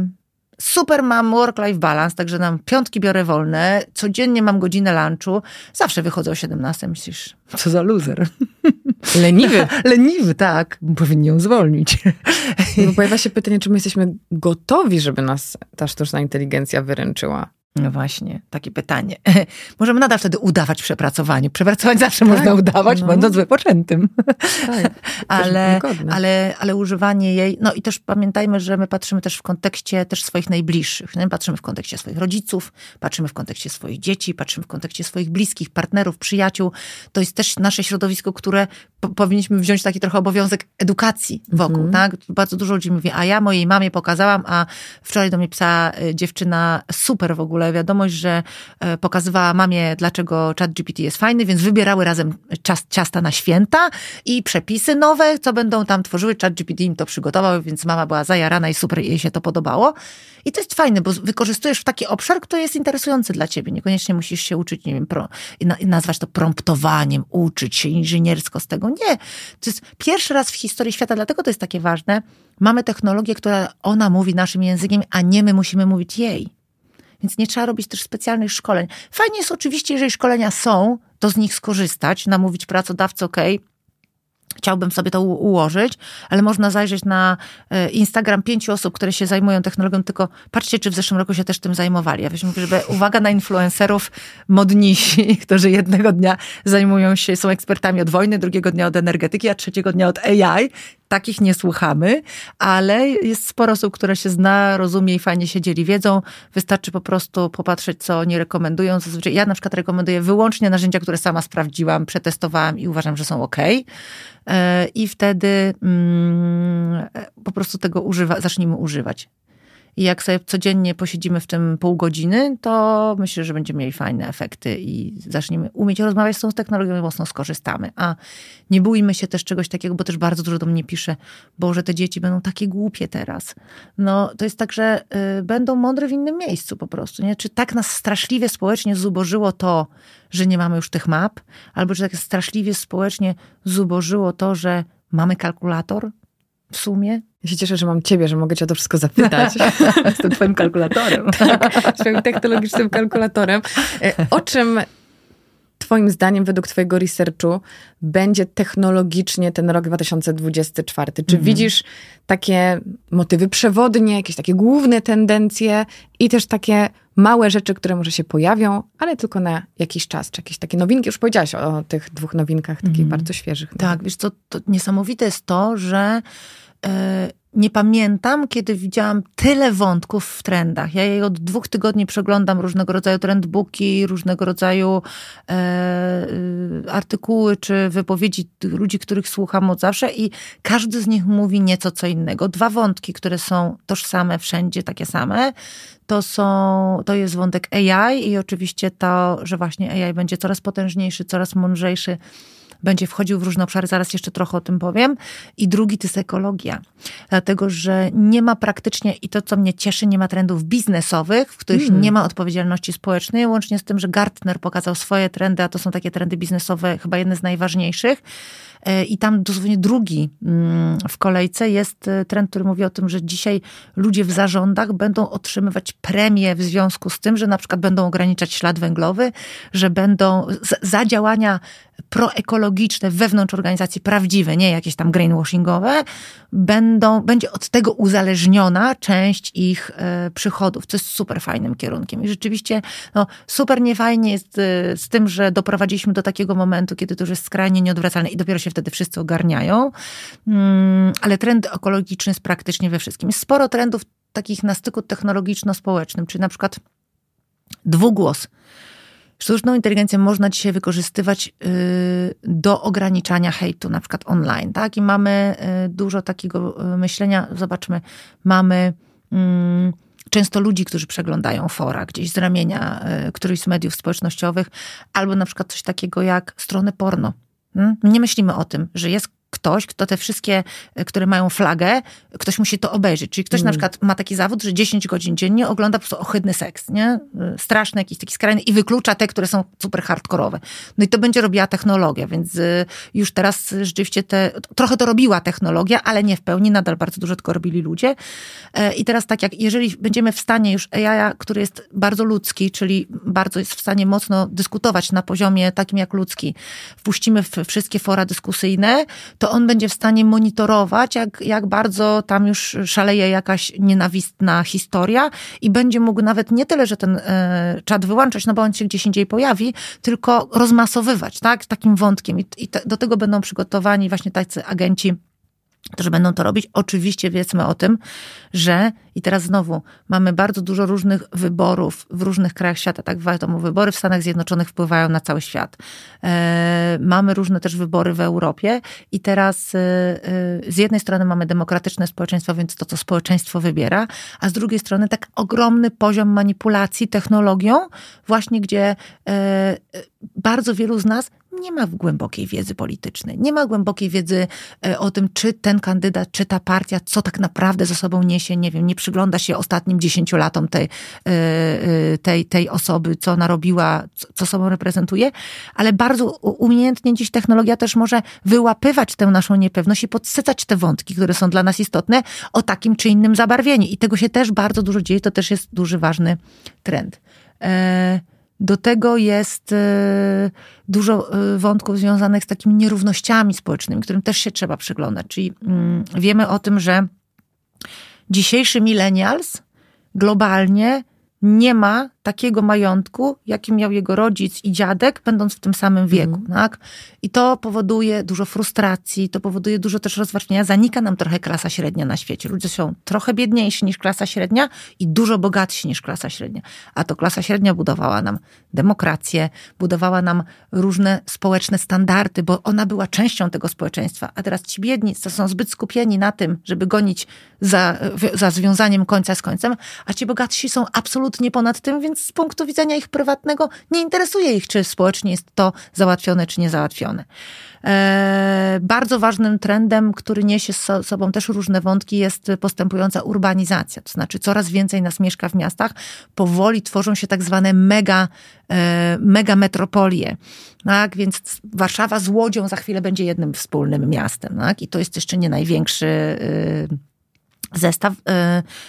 super mam work-life balance, także nam piątki biorę wolne, codziennie mam godzinę lunchu, zawsze wychodzę o 17, myślisz, co za loser. Leniwy. Leniwy, tak. Powinni ją zwolnić. No pojawia się pytanie, czy my jesteśmy gotowi, żeby nas ta sztuczna inteligencja wyręczyła. No właśnie, takie pytanie. Możemy nadal wtedy udawać przepracowanie. Przepracować zawsze tak, można udawać, no. będąc wypoczętym. Tak, ale, ale, ale używanie jej, no i też pamiętajmy, że my patrzymy też w kontekście też swoich najbliższych. Nie? Patrzymy w kontekście swoich rodziców, patrzymy w kontekście swoich dzieci, patrzymy w kontekście swoich bliskich, partnerów, przyjaciół. To jest też nasze środowisko, które po, powinniśmy wziąć taki trochę obowiązek edukacji wokół. Mhm. Tak? Bardzo dużo ludzi mówi, a ja mojej mamie pokazałam, a wczoraj do mnie pisała y, dziewczyna super w ogóle ogóle wiadomość, że e, pokazywała mamie, dlaczego chat GPT jest fajny, więc wybierały razem ciasta na święta i przepisy nowe, co będą tam tworzyły. Chat GPT im to przygotował, więc mama była zajarana i super jej się to podobało. I to jest fajne, bo wykorzystujesz w taki obszar, który jest interesujący dla ciebie. Niekoniecznie musisz się uczyć, nie wiem, pro, nazwać to promptowaniem, uczyć się inżyniersko z tego. Nie. To jest pierwszy raz w historii świata, dlatego to jest takie ważne. Mamy technologię, która ona mówi naszym językiem, a nie my musimy mówić jej. Więc nie trzeba robić też specjalnych szkoleń. Fajnie jest oczywiście, jeżeli szkolenia są, to z nich skorzystać, namówić pracodawcę, ok, chciałbym sobie to ułożyć, ale można zajrzeć na e, Instagram pięciu osób, które się zajmują technologią, tylko patrzcie, czy w zeszłym roku się też tym zajmowali. Ja mówię, żeby uwaga na influencerów modnisi, którzy jednego dnia zajmują się, są ekspertami od wojny, drugiego dnia od energetyki, a trzeciego dnia od AI. Takich nie słuchamy, ale jest sporo osób, które się zna, rozumie i fajnie się dzieli wiedzą. Wystarczy po prostu popatrzeć, co oni rekomendują. Zazwyczaj ja na przykład rekomenduję wyłącznie narzędzia, które sama sprawdziłam, przetestowałam i uważam, że są ok. E, I wtedy mm, po prostu tego używa, zacznijmy używać. I jak sobie codziennie posiedzimy w tym pół godziny, to myślę, że będziemy mieli fajne efekty i zaczniemy umieć rozmawiać z tą technologią i mocno skorzystamy. A nie bójmy się też czegoś takiego, bo też bardzo dużo do mnie pisze, Boże, te dzieci będą takie głupie teraz. No, to jest tak, że y, będą mądre w innym miejscu po prostu. Nie? Czy tak nas straszliwie społecznie zubożyło to, że nie mamy już tych map, albo czy tak straszliwie społecznie zubożyło to, że mamy kalkulator w sumie, ja się cieszę, że mam ciebie, że mogę cię o to wszystko zapytać. Jestem twoim kalkulatorem. tak, swoim technologicznym kalkulatorem. E, o czym Twoim zdaniem, według Twojego researchu, będzie technologicznie ten rok 2024? Czy mhm. widzisz takie motywy przewodnie, jakieś takie główne tendencje i też takie małe rzeczy, które może się pojawią, ale tylko na jakiś czas, czy jakieś takie nowinki? Już powiedziałaś o, o tych dwóch nowinkach, takich mhm. bardzo świeżych. Tak, wiesz co, to niesamowite jest to, że nie pamiętam, kiedy widziałam tyle wątków w trendach. Ja jej od dwóch tygodni przeglądam różnego rodzaju trendbooki, różnego rodzaju e, y, artykuły czy wypowiedzi ludzi, których słucham od zawsze i każdy z nich mówi nieco co innego. Dwa wątki, które są tożsame wszędzie, takie same, to są, to jest wątek AI i oczywiście to, że właśnie AI będzie coraz potężniejszy, coraz mądrzejszy, będzie wchodził w różne obszary, zaraz jeszcze trochę o tym powiem. I drugi to jest ekologia, dlatego że nie ma praktycznie, i to co mnie cieszy, nie ma trendów biznesowych, w których hmm. nie ma odpowiedzialności społecznej, łącznie z tym, że Gartner pokazał swoje trendy, a to są takie trendy biznesowe, chyba jedne z najważniejszych. E, I tam dosłownie drugi mm, w kolejce jest e, trend, który mówi o tym, że dzisiaj ludzie w zarządach będą otrzymywać premie w związku z tym, że na przykład będą ograniczać ślad węglowy, że będą za działania proekologiczne wewnątrz organizacji, prawdziwe, nie jakieś tam greenwashingowe, będą, będzie od tego uzależniona część ich e, przychodów, co jest super fajnym kierunkiem. I rzeczywiście no, super niefajnie jest e, z tym, że doprowadziliśmy do takiego momentu, kiedy to już jest skrajnie nieodwracalne i dopiero się wtedy wszyscy ogarniają, mm, ale trend ekologiczny jest praktycznie we wszystkim. Jest sporo trendów takich na styku technologiczno-społecznym, czyli na przykład dwugłos Sztuczną inteligencję można dzisiaj wykorzystywać y, do ograniczania hejtu, na przykład online, tak? I mamy y, dużo takiego y, myślenia. Zobaczmy, mamy mm, często ludzi, którzy przeglądają fora gdzieś z ramienia którychś z mediów społecznościowych, albo na przykład coś takiego jak strony porno. Hmm? Nie myślimy o tym, że jest ktoś, kto te wszystkie, e, które mają flagę, ktoś musi to obejrzeć. Czyli ktoś mm. na przykład ma taki zawód, że 10 godzin dziennie ogląda po prostu ohydny seks, nie? E, straszny, jakiś taki skrajny i wyklucza te, które są super hardkorowe. No i to będzie robiła technologia, więc e, już teraz rzeczywiście te, trochę to robiła technologia, ale nie w pełni, nadal bardzo dużo tylko robili ludzie. I teraz tak jak, jeżeli będziemy w stanie już AI, który jest bardzo ludzki, czyli bardzo jest w stanie mocno dyskutować na poziomie takim jak ludzki, wpuścimy w wszystkie fora dyskusyjne, to on będzie w stanie monitorować, jak, jak bardzo tam już szaleje jakaś nienawistna historia i będzie mógł nawet nie tyle, że ten e, czat wyłączać, no bo on się gdzieś indziej pojawi, tylko rozmasowywać, tak, takim wątkiem. I, i te, do tego będą przygotowani właśnie tacy agenci którzy będą to robić. Oczywiście wiedzmy o tym, że i teraz znowu mamy bardzo dużo różnych wyborów w różnych krajach świata. Tak wiadomo, wybory w Stanach Zjednoczonych wpływają na cały świat. E, mamy różne też wybory w Europie i teraz e, e, z jednej strony mamy demokratyczne społeczeństwo, więc to, co społeczeństwo wybiera, a z drugiej strony tak ogromny poziom manipulacji technologią, właśnie gdzie e, bardzo wielu z nas nie ma głębokiej wiedzy politycznej, nie ma głębokiej wiedzy e, o tym, czy ten kandydat, czy ta partia, co tak naprawdę ze sobą niesie, nie wiem, nie przygląda się ostatnim dziesięciolatom tej, e, e, tej, tej osoby, co narobiła, co sobą reprezentuje, ale bardzo umiejętnie dziś technologia też może wyłapywać tę naszą niepewność i podsycać te wątki, które są dla nas istotne, o takim czy innym zabarwieniu. I tego się też bardzo dużo dzieje, to też jest duży, ważny trend. Do tego jest e, dużo e, wątków związanych z takimi nierównościami społecznymi, którym też się trzeba przyglądać. Czyli mm, wiemy o tym, że dzisiejszy millennials globalnie nie ma takiego majątku, jaki miał jego rodzic i dziadek, będąc w tym samym wieku. Mm. Tak? I to powoduje dużo frustracji, to powoduje dużo też rozwarstwienia. Zanika nam trochę klasa średnia na świecie. Ludzie są trochę biedniejsi niż klasa średnia i dużo bogatsi niż klasa średnia. A to klasa średnia budowała nam demokrację, budowała nam różne społeczne standardy, bo ona była częścią tego społeczeństwa. A teraz ci biedni są zbyt skupieni na tym, żeby gonić za, za związaniem końca z końcem, a ci bogatsi są absolutnie ponad tym, więc z punktu widzenia ich prywatnego nie interesuje ich, czy społecznie jest to załatwione, czy nie załatwione. E, bardzo ważnym trendem, który niesie z sobą też różne wątki, jest postępująca urbanizacja. To znaczy, coraz więcej nas mieszka w miastach. Powoli tworzą się tak zwane mega, e, mega metropolie. Tak? Więc Warszawa z Łodzią za chwilę będzie jednym wspólnym miastem. Tak? I to jest jeszcze nie największy y, zestaw. Y,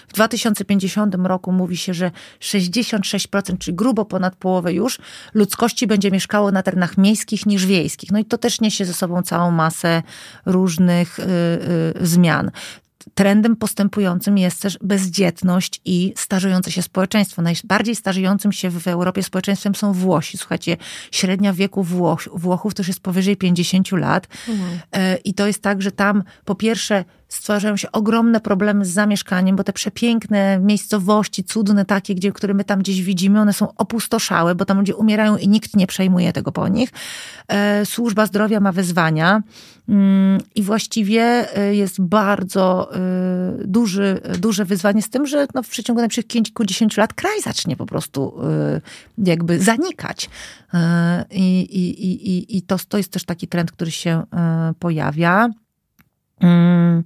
w 2050 roku mówi się, że 66%, czyli grubo ponad połowę już, ludzkości będzie mieszkało na terenach miejskich niż wiejskich. No i to też niesie ze sobą całą masę różnych y, y, zmian trendem postępującym jest też bezdzietność i starzejące się społeczeństwo. Najbardziej starzejącym się w Europie społeczeństwem są Włosi. Słuchajcie, średnia wieku Włoch, Włochów to już jest powyżej 50 lat. Mhm. I to jest tak, że tam po pierwsze stwarzają się ogromne problemy z zamieszkaniem, bo te przepiękne miejscowości, cudne takie, gdzie, które my tam gdzieś widzimy, one są opustoszałe, bo tam ludzie umierają i nikt nie przejmuje tego po nich. E, służba zdrowia ma wyzwania mm, i właściwie e, jest bardzo e, duży, duże wyzwanie z tym, że no w przeciągu najbliższych kilkudziesięciu lat kraj zacznie po prostu jakby zanikać. I, i, i, i to, to jest też taki trend, który się pojawia. Mm.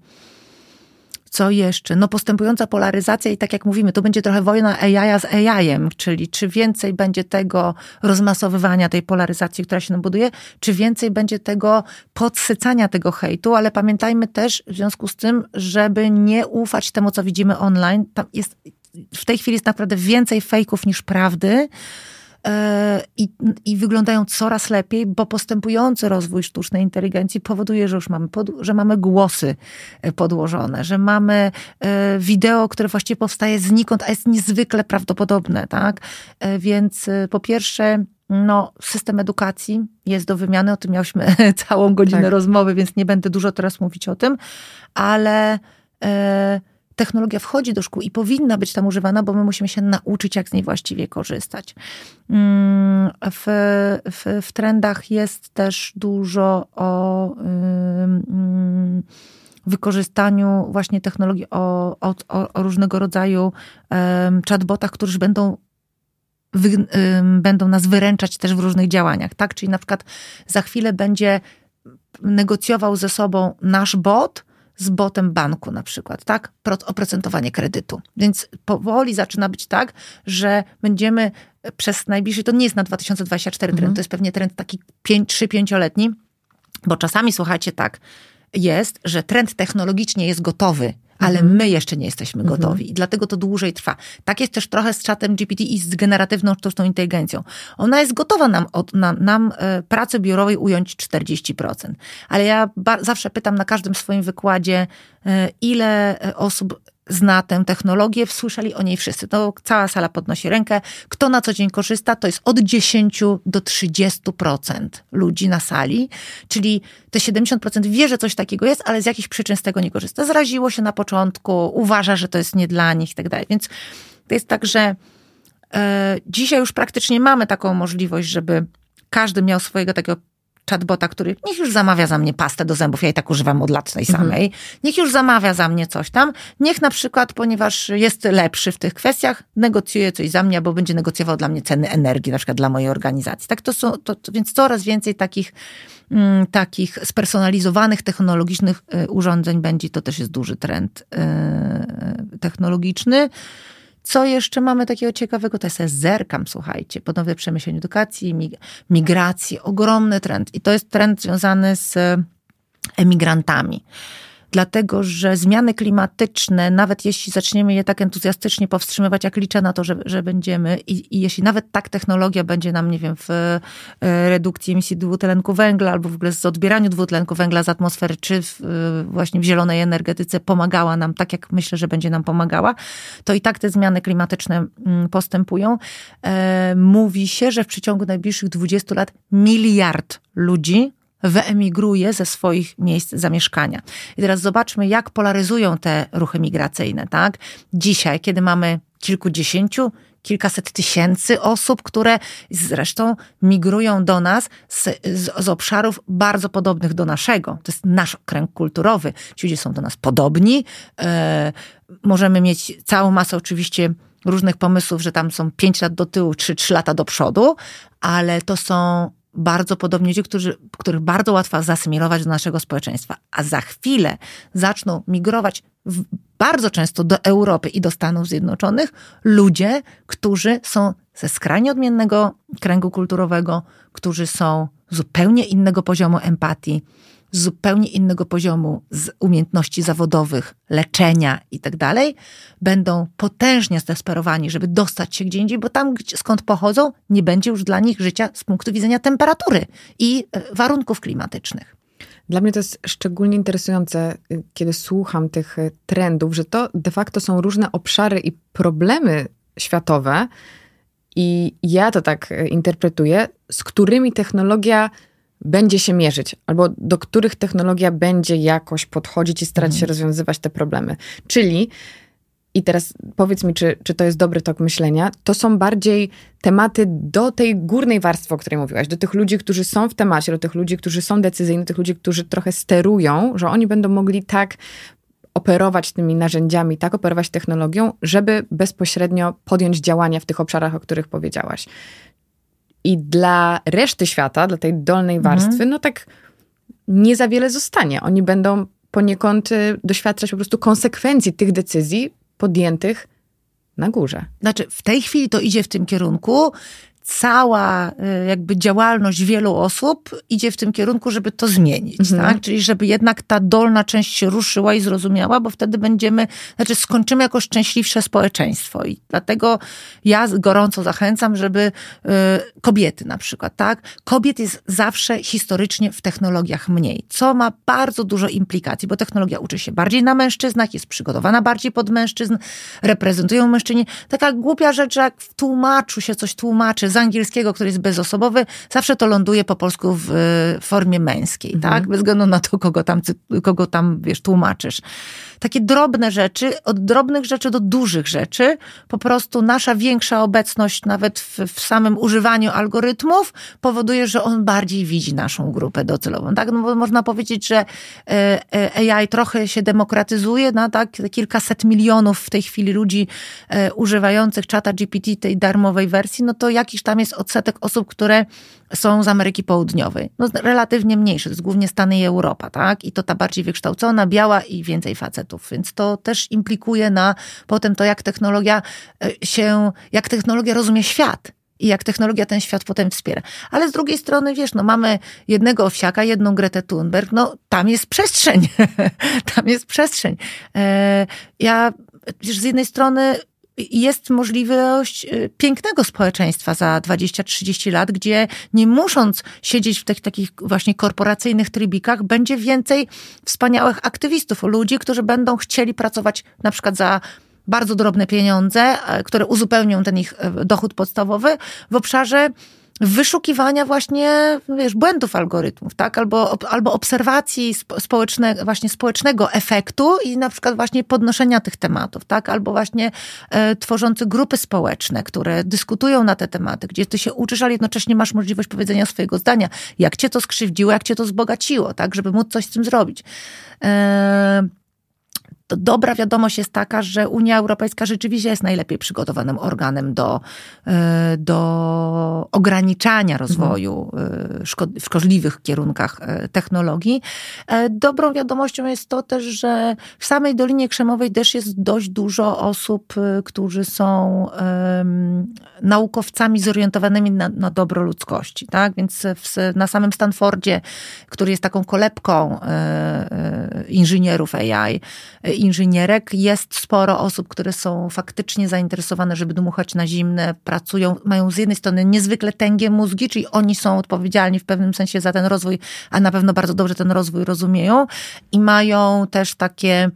Co jeszcze? No postępująca polaryzacja i tak jak mówimy, to będzie trochę wojna AI z AI-em, czyli czy więcej będzie tego rozmasowywania tej polaryzacji, która się nam buduje, czy więcej będzie tego podsycania tego hejtu, ale pamiętajmy też w związku z tym, żeby nie ufać temu, co widzimy online. Tam jest, w tej chwili jest naprawdę więcej fejków niż prawdy. E, i, i wyglądają coraz lepiej, bo postępujący rozwój sztucznej inteligencji powoduje, że już mamy, pod, że mamy głosy e, podłożone, że mamy e, wideo, które właściwie powstaje znikąd, a jest niezwykle prawdopodobne, tak? Więc po pierwsze, no, system edukacji jest do wymiany, o tym miałyśmy całą godzinę tak. rozmowy, więc nie będę dużo teraz mówić o tym, ale technologia wchodzi do szkół i powinna być tam używana, bo my musimy się nauczyć, jak z niej właściwie korzystać. Mm, w, w, w trendach jest też dużo o wykorzystaniu właśnie technologii, o, o, o różnego rodzaju chatbotach, którzy będą Wy, będą nas wyręczać też w różnych działaniach, tak? Czyli na przykład za chwilę będzie negocjował ze sobą nasz bot z botem banku na przykład, tak? Oprocentowanie kredytu. Więc powoli zaczyna być tak, że będziemy przez najbliższy, to nie jest na 2024 mhm. trend, to jest pewnie trend taki 3-5-letni, bo czasami słuchajcie tak, jest, że trend technologicznie jest gotowy, ale mhm. my jeszcze nie jesteśmy mhm. gotowi i dlatego to dłużej trwa. Tak jest też trochę z czatem GPT i z generatywną sztuczną inteligencją. Ona jest gotowa nam, od, nam, nam e, pracy biurowej ująć 40%. Ale ja zawsze pytam na każdym swoim wykładzie, e, ile e, osób zna tę technologię, słyszeli o niej wszyscy. To cała sala podnosi rękę. Kto na co dzień korzysta, to jest od 10 do 30% ludzi na sali, czyli te 70% wie, że coś takiego jest, ale z jakichś przyczyn z tego nie korzysta. Zraziło się na początku, uważa, że to jest nie dla nich i tak dalej. Więc to jest tak, że e, dzisiaj już praktycznie mamy taką możliwość, żeby każdy miał swojego takiego chatbota, który niech już zamawia za mnie pastę do zębów, ja i tak używam od lat tej mhm. samej, mhm. niech już zamawia za mnie coś tam, niech na przykład, ponieważ jest lepszy w tych kwestiach, negocjuje coś za mnie, albo będzie negocjował dla mnie ceny energii, na przykład dla mojej organizacji. Tak to są, to, to więc coraz więcej takich, mm, takich spersonalizowanych, technologicznych y, urządzeń będzie, to też jest duży trend y, technologiczny. Co jeszcze mamy takiego ciekawego? To jest zerkam, słuchajcie, ponowne przemyślenie edukacji, migracji, ogromny trend. I to jest trend związany z emigrantami dlatego że zmiany klimatyczne, nawet jeśli zaczniemy je tak entuzjastycznie powstrzymywać, jak liczę na to, że, że będziemy, i, i jeśli nawet tak technologia będzie nam, nie wiem, w e, redukcji emisji dwutlenku węgla, albo w ogóle z odbieraniu dwutlenku węgla z atmosfery, czy w, e, właśnie w zielonej energetyce pomagała nam, tak jak myślę, że będzie nam pomagała, to i tak te zmiany klimatyczne mm, postępują. E, mówi się, że w przeciągu najbliższych 20 lat miliard ludzi wyemigruje ze swoich miejsc zamieszkania. I teraz zobaczmy, jak polaryzują te ruchy migracyjne, tak? Dzisiaj, kiedy mamy kilkudziesięciu, kilkaset tysięcy osób, które zresztą migrują do nas z, z, z, obszarów bardzo podobnych do naszego. To jest nasz kręg kulturowy. Ci ludzie są do nas podobni. E, możemy mieć całą masę oczywiście różnych pomysłów, że tam są pięć lat do tyłu, czy trzy lata do przodu, ale to są bardzo podobni ludzie, którzy, których bardzo łatwo zasymilować do naszego społeczeństwa, a za chwilę zaczną migrować w, bardzo często do Europy i do Stanów Zjednoczonych ludzie, którzy są ze skrajnie odmiennego kręgu kulturowego, którzy są zupełnie innego poziomu empatii, z zupełnie innego poziomu z umiejętności zawodowych, leczenia i tak dalej, będą potężnie zdesperowani, żeby dostać się gdzie indziej, bo tam, skąd pochodzą, nie będzie już dla nich życia z punktu widzenia temperatury i e, warunków klimatycznych. Dla mnie to jest szczególnie interesujące, y, kiedy słucham tych y, trendów, że to de facto są różne obszary i problemy światowe, i ja to tak y, interpretuję, z którymi technologia będzie się mierzyć, albo do których technologia będzie jakoś podchodzić i starać się mhm. rozwiązywać te problemy. Czyli i teraz powiedz mi, czy, czy to jest dobry tok myślenia. To są bardziej tematy do tej górnej warstwy, o której mówiłaś, do tych ludzi, którzy są w temacie, do tych ludzi, którzy są decyzyjni, do tych ludzi, którzy trochę sterują, że oni będą mogli tak operować tymi narzędziami, tak operować technologią, żeby bezpośrednio podjąć działania w tych obszarach, o których powiedziałaś. I dla reszty świata, dla tej dolnej mhm. warstwy, mhm. no tak nie za wiele zostanie. Oni będą poniekąd y, doświadczać po prostu konsekwencji tych decyzji podjętych na górze. Znaczy, w tej chwili to idzie w tym kierunku cała y, jakby działalność wielu osób idzie w tym kierunku, żeby to zmienić, mhm. tak? Czyli żeby jednak ta dolna część się ruszyła i zrozumiała, bo wtedy będziemy, znaczy skończymy jako szczęśliwsze społeczeństwo i dlatego ja gorąco zachęcam, żeby y, kobiety na przykład, tak? Kobiet jest zawsze historycznie w technologiach mniej, co ma bardzo dużo implikacji, bo technologia uczy się bardziej na mężczyznach, jest przygotowana bardziej pod mężczyzn, reprezentują mężczyźni. Taka głupia rzecz, jak w tłumaczu się coś tłumaczy, angielskiego, który jest bezosobowy, zawsze to ląduje po polsku w formie męskiej, mhm. tak? Bez względu na to, kogo tam, kogo tam, wiesz, tłumaczysz. Takie drobne rzeczy, od drobnych rzeczy do dużych rzeczy, po prostu nasza większa obecność nawet w, w samym używaniu algorytmów powoduje, że on bardziej widzi naszą grupę docelową, tak? No bo można powiedzieć, że e, e, AI trochę się demokratyzuje, no tak? Kilkaset milionów w tej chwili ludzi e, używających czata GPT, tej darmowej wersji, no to jakiś tam jest odsetek osób, które są z Ameryki Południowej. No, relatywnie mniejszy, to jest głównie Stany i Europa, tak? I to ta bardziej wykształcona, biała i więcej facetów. Więc to też implikuje na potem to, jak technologia e, się, jak technologia rozumie świat i jak technologia ten świat potem wspiera. Ale z drugiej strony, wiesz, no mamy jednego owsiaka, jedną Gretę Thunberg, no tam jest przestrzeń. tam jest przestrzeń. E, ja, wiesz, z jednej strony jest możliwość y, pięknego społeczeństwa za 20-30 lat, gdzie nie musząc siedzieć w tych takich właśnie korporacyjnych trybikach, będzie więcej wspaniałych aktywistów, ludzi, którzy będą chcieli pracować na przykład za bardzo drobne pieniądze, e, które uzupełnią ten ich e, dochód podstawowy w obszarze wyszukiwania właśnie, wiesz, błędów algorytmów, tak? Albo, albo obserwacji społecznego, właśnie społecznego efektu i na przykład właśnie podnoszenia tych tematów, tak? Albo właśnie e, tworzący grupy społeczne, które dyskutują na te tematy, gdzie ty się uczysz, ale jednocześnie masz możliwość powiedzenia swojego zdania, jak cię to skrzywdziło, jak cię to wzbogaciło, tak? Żeby móc coś z tym zrobić. E, to dobra wiadomość jest taka, że Unia Europejska rzeczywiście jest najlepiej przygotowanym organem do, e, do ograniczania rozwoju mhm. w szkodliwych kierunkach e, technologii. Dobrą wiadomością jest to też, że w samej Dolinie Krzemowej też jest dość dużo osób, którzy są um, naukowcami zorientowanymi na, na dobro ludzkości. Tak? Więc w, na samym Stanfordzie, który jest taką kolebką inżynierów AI, inżynierek. Jest sporo osób, które są faktycznie zainteresowane, żeby dmuchać na zimne, pracują, mają z jednej strony niezwykle tęgie mózgi, czyli oni są odpowiedzialni w pewnym sensie za ten rozwój, a na pewno bardzo dobrze ten rozwój rozumieją i mają też takie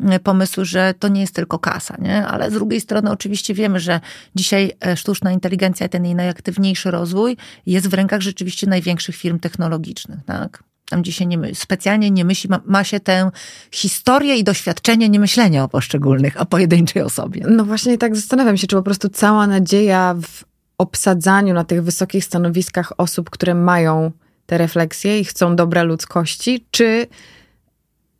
mm, pomysły, że to nie jest tylko kasa, nie? ale z drugiej strony oczywiście wiemy, że dzisiaj e, sztuczna inteligencja, ten jej najaktywniejszy rozwój jest w rękach rzeczywiście największych firm technologicznych. Tak? Tam gdzie się nie, specjalnie nie myśli, ma, ma, się tę historię i doświadczenie nie myślenia o poszczególnych, o pojedynczej osobie. No właśnie tak zastanawiam się, czy po prostu cała nadzieja w obsadzaniu na tych wysokich stanowiskach osób, które mają te refleksje i chcą dobra ludzkości, czy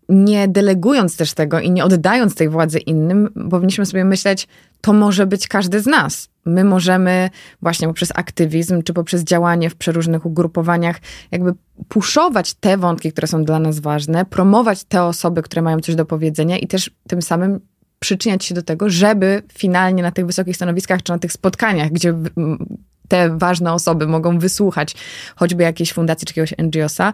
nie delegując też tego i nie oddając tej władzy innym, powinniśmy sobie myśleć, to może być każdy z nas. My możemy właśnie poprzez aktywizm, czy poprzez działanie w przeróżnych ugrupowaniach, jakby puszować te wątki, które są dla nas ważne, promować te osoby, które mają coś do powiedzenia i też tym samym przyczyniać się do tego, żeby finalnie na tych wysokich stanowiskach, czy na tych spotkaniach, gdzie te ważne osoby mogą wysłuchać choćby jakiejś fundacji, czy jakiegoś NGO-sa,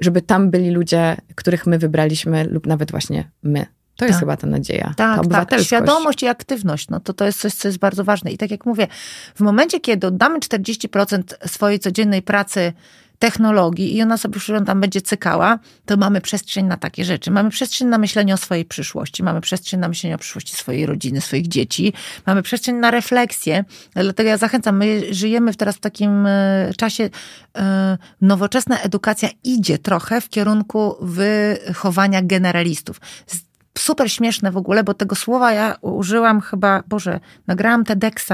żeby tam byli ludzie, których my wybraliśmy, lub nawet właśnie my. To jest tak. chyba ta nadzieja. Tak, ta tak. Świadomość i aktywność, no to to jest coś, co jest bardzo ważne. I tak jak mówię, w momencie, kiedy oddamy 40% swojej codziennej pracy technologii i ona sobie tam będzie cykała, to mamy przestrzeń na takie rzeczy. Mamy przestrzeń na myślenie o swojej przyszłości, mamy przestrzeń na myślenie o przyszłości swojej rodziny, swoich dzieci, mamy przestrzeń na refleksję. Dlatego ja zachęcam, my żyjemy teraz w takim e, czasie, e, nowoczesna edukacja idzie trochę w kierunku wychowania generalistów super śmieszne w ogóle, bo tego słowa ja użyłam chyba, Boże, nagrałam TEDxa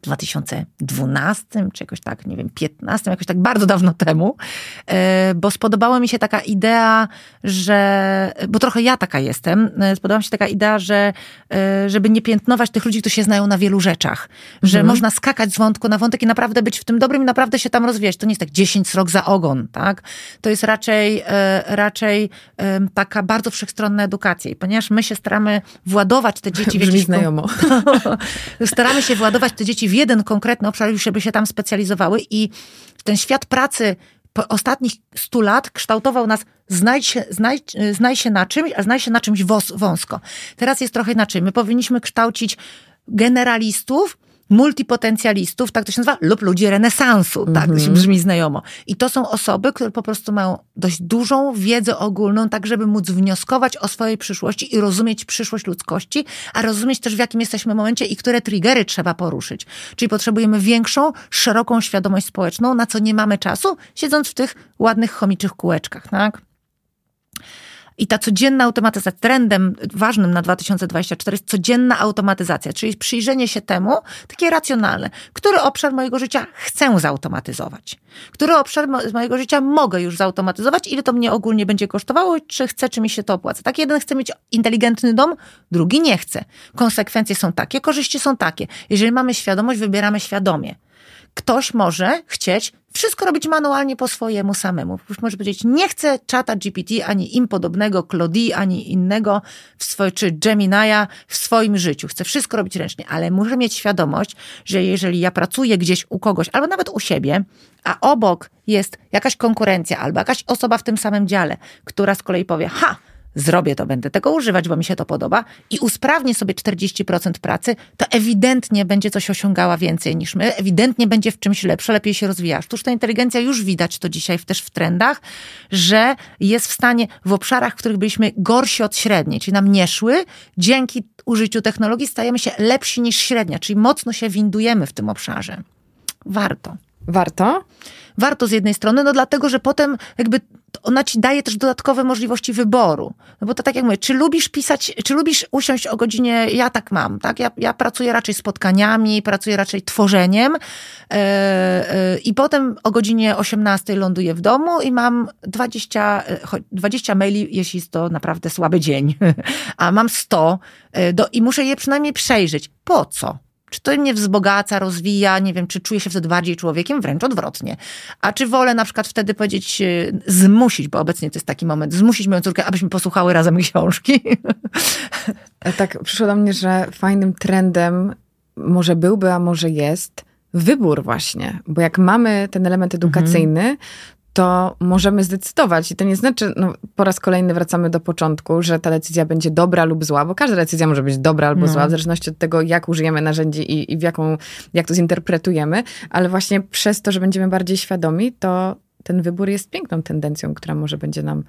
w 2012 czy jakoś tak, nie wiem, 15, jakoś tak bardzo dawno temu, e, bo spodobała mi się taka idea, że, bo trochę ja taka jestem, e, spodobała mi się taka idea, że e, żeby nie piętnować tych ludzi, którzy się znają na wielu rzeczach, że mhm. można skakać z wątku na wątek i naprawdę być w tym dobrym i naprawdę się tam rozwijać. To nie jest tak 10 srok za ogon, tak? To jest raczej, raczej taka bardzo wszechstronna edukacja i ponieważ my się staramy władować te dzieci Brzmi znajomo. staramy się władować te dzieci w jeden konkretny obszar, już żeby się tam specjalizowały i ten świat pracy ostatnich stu lat kształtował nas znajdź się, znajdź się na czymś, a znajdź się na czymś wąsko. Teraz jest trochę inaczej. My powinniśmy kształcić generalistów, multipotencjalistów, tak to się nazywa, lub ludzi renesansu, tak, się mhm. brzmi znajomo. I to są osoby, które po prostu mają dość dużą wiedzę ogólną, tak żeby móc wnioskować o swojej przyszłości i rozumieć przyszłość ludzkości, a rozumieć też w jakim jesteśmy momencie i które triggery trzeba poruszyć. Czyli potrzebujemy większą, szeroką świadomość społeczną, na co nie mamy czasu, siedząc w tych ładnych, chomiczych kółeczkach, tak? I ta codzienna automatyzacja, trendem ważnym na 2024 jest codzienna automatyzacja, czyli przyjrzenie się temu, takie racjonalne, który obszar mojego życia chcę zautomatyzować, który obszar mojego życia mogę już zautomatyzować, ile to mnie ogólnie będzie kosztowało, czy chcę, czy mi się to opłaca. Tak, jeden chce mieć inteligentny dom, drugi nie chce. Konsekwencje są takie, korzyści są takie. Jeżeli mamy świadomość, wybieramy świadomie. Ktoś może chcieć wszystko robić manualnie po swojemu samemu. Może powiedzieć, nie chcę czata GPT, ani im podobnego, Claudie, ani innego, w swoj, czy Gemini'a w swoim życiu. Chcę wszystko robić ręcznie, ale muszę mieć świadomość, że jeżeli ja pracuję gdzieś u kogoś, albo nawet u siebie, a obok jest jakaś konkurencja, albo jakaś osoba w tym samym dziale, która z kolei powie, ha, zrobię to, będę tego używać, bo mi się to podoba i usprawnię sobie 40% pracy, to ewidentnie będzie coś osiągała więcej niż my, ewidentnie będzie w czymś lepsze, lepiej się rozwija. Sztuczna inteligencja już widać to dzisiaj też w trendach, że jest w stanie w obszarach, w których byliśmy gorsi od średniej, czyli nam nie szły, dzięki użyciu technologii stajemy się lepsi niż średnia, czyli mocno się windujemy w tym obszarze. Warto. Warto? Warto z jednej strony, no dlatego, że potem jakby ona ci daje też dodatkowe możliwości wyboru. No bo to tak jak mówię, czy lubisz pisać, czy lubisz usiąść o godzinie, ja tak mam, tak? Ja, ja pracuję raczej spotkaniami, pracuję raczej tworzeniem yy, yy, i potem o godzinie 18 ląduję w domu i mam 20, 20 maili, jeśli jest to naprawdę słaby dzień, a mam 100 yy, do, i muszę je przynajmniej przejrzeć. Po co? Czy to mnie wzbogaca, rozwija, nie wiem, czy czuję się wtedy bardziej człowiekiem? Wręcz odwrotnie. A czy wolę na przykład wtedy powiedzieć, e, zmusić, bo obecnie to jest taki moment, zmusić moją córkę, abyśmy posłuchały razem książki? E, tak, przyszło do mnie, że fajnym trendem może byłby, a może jest wybór właśnie. Bo jak mamy ten element edukacyjny, mhm to możemy zdecydować. I to nie znaczy, no, po raz kolejny wracamy do początku, że ta decyzja będzie dobra lub zła, bo każda decyzja może być dobra albo no. zła, w zależności od tego, jak użyjemy narzędzi i, i w jaką, jak to zinterpretujemy, ale właśnie przez to, że będziemy bardziej świadomi, to ten wybór jest piękną tendencją, która może będzie nam